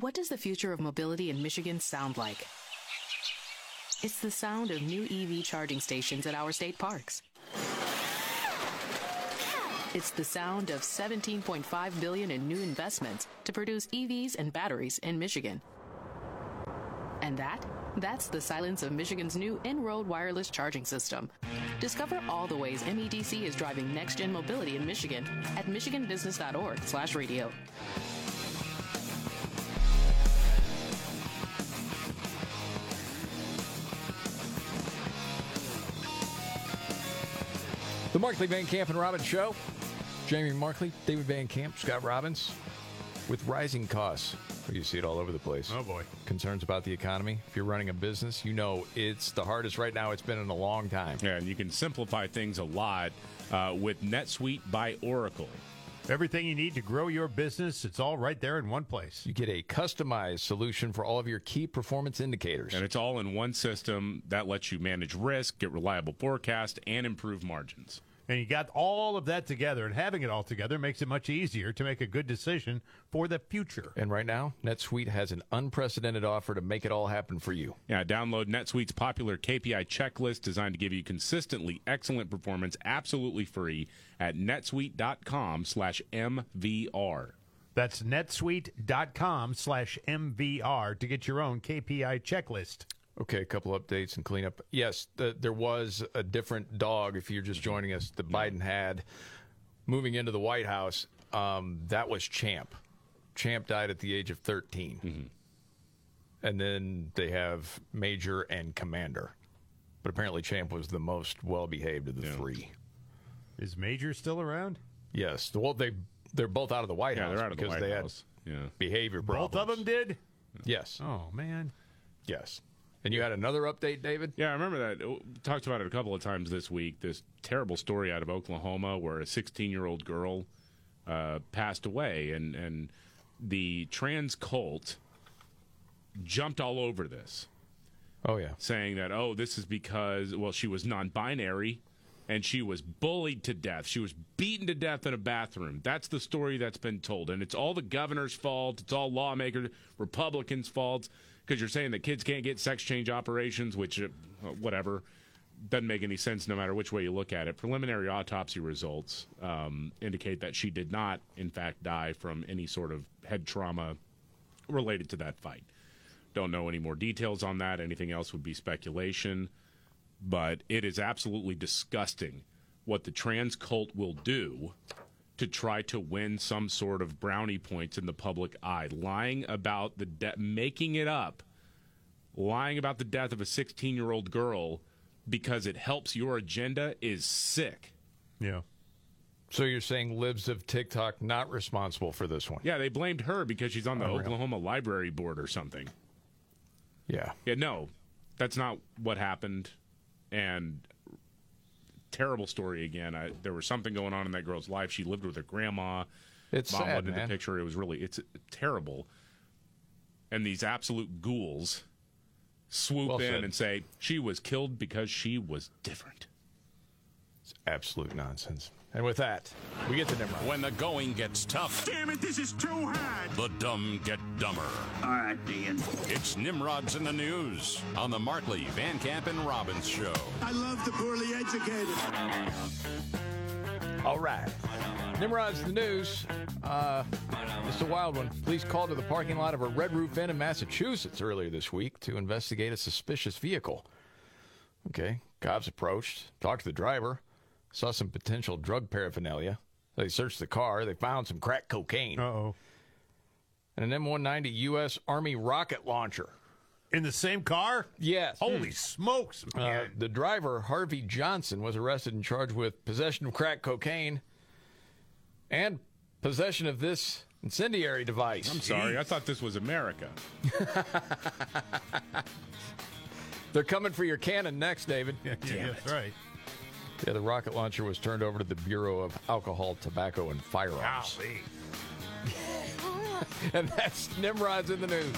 What does the future of mobility in Michigan sound like? It's the sound of new EV charging stations at our state parks. It's the sound of 17.5 billion in new investments to produce EVs and batteries in Michigan. And that? That's the silence of Michigan's new in-road wireless charging system. Discover all the ways MEDC is driving next-gen mobility in Michigan at michiganbusiness.org/radio. The Markley Van Camp and Robbins Show. Jamie Markley, David Van Camp, Scott Robbins. With rising costs, you see it all over the place. Oh, boy. Concerns about the economy. If you're running a business, you know it's the hardest right now it's been in a long time. Yeah, and you can simplify things a lot uh, with NetSuite by Oracle. Everything you need to grow your business, it's all right there in one place. You get a customized solution for all of your key performance indicators. And it's all in one system that lets you manage risk, get reliable forecast, and improve margins. And you got all of that together, and having it all together makes it much easier to make a good decision for the future. And right now, NetSuite has an unprecedented offer to make it all happen for you. Yeah, download NetSuite's popular KPI checklist designed to give you consistently excellent performance absolutely free at netsuite.com slash MVR. That's netsuite.com slash MVR to get your own KPI checklist. Okay, a couple updates and cleanup. Yes, the, there was a different dog. If you're just joining us, the Biden had moving into the White House. Um, that was Champ. Champ died at the age of 13. And then they have Major and Commander. But apparently, Champ was the most well behaved of the three. Is Major still around? Yes. Well, they they're both out of the White Yeah, House they're out of the because White they House. Yeah. had behavior problems. Both of them did? Yes. Oh, man. Yes. And you had another update, David? Yeah, I remember that. Oh, Talked about it a couple of times this week. This terrible story out of Oklahoma where a 16 year old girl uh, passed away, and, and the trans cult jumped all over this. Oh, yeah. Saying that, oh, this is because, well, she was non binary and she was bullied to death. She was beaten to death in a bathroom. That's the story that's been told. And it's all the governor's fault. It's all lawmakers, Republicans' faults, because you're saying that kids can't get sex change operations, which, uh, whatever, doesn't make any sense no matter which way you look at it. Preliminary autopsy results um, indicate that she did not, in fact, die from any sort of head trauma related to that fight. Don't know any more details on that. Anything else would be speculation but it is absolutely disgusting what the trans cult will do to try to win some sort of brownie points in the public eye, lying about the de- making it up, lying about the death of a 16-year-old girl because it helps your agenda is sick. Yeah. So you're saying libs of TikTok not responsible for this one? Yeah, they blamed her because she's on the Oh, really? Oklahoma Library Board or something. Yeah. Yeah, no, that's not what happened. And terrible story again. I, there was something going on in that girl's life. She lived with her grandma. It's Mom sad, wasn't in man. the picture. It was really it's terrible. And these absolute ghouls swoop Well in said. and say she was killed because she was different. It's absolute nonsense. And with that, we get to Nimrod. When the going gets tough. Damn it, this is too hard. The dumb get dumber. All right, Dean. It's Nimrods in the News on the Markley, Van Camp, and Robbins Show. I love the poorly educated. All right. Nimrod's in the news. Uh, it's a wild one. Police called to the parking lot of a Red Roof Inn in Massachusetts earlier this week to investigate a suspicious vehicle. Okay. Cops approached, talked to the driver, saw some potential drug paraphernalia. They searched the car. They found some crack cocaine. Uh-oh. And an M190 U.S. Army rocket launcher. In the same car? Yes. Holy smokes, Uh, man. the driver, Harvey Johnson, was arrested and charged with possession of crack cocaine and possession of this incendiary device. I'm sorry, I thought this was America. [LAUGHS] They're coming for your cannon next, David. Yeah, yeah, that's right. Yeah, the rocket launcher was turned over to the Bureau of Alcohol, Tobacco, and Firearms. [LAUGHS] And that's Nimrod's in the news.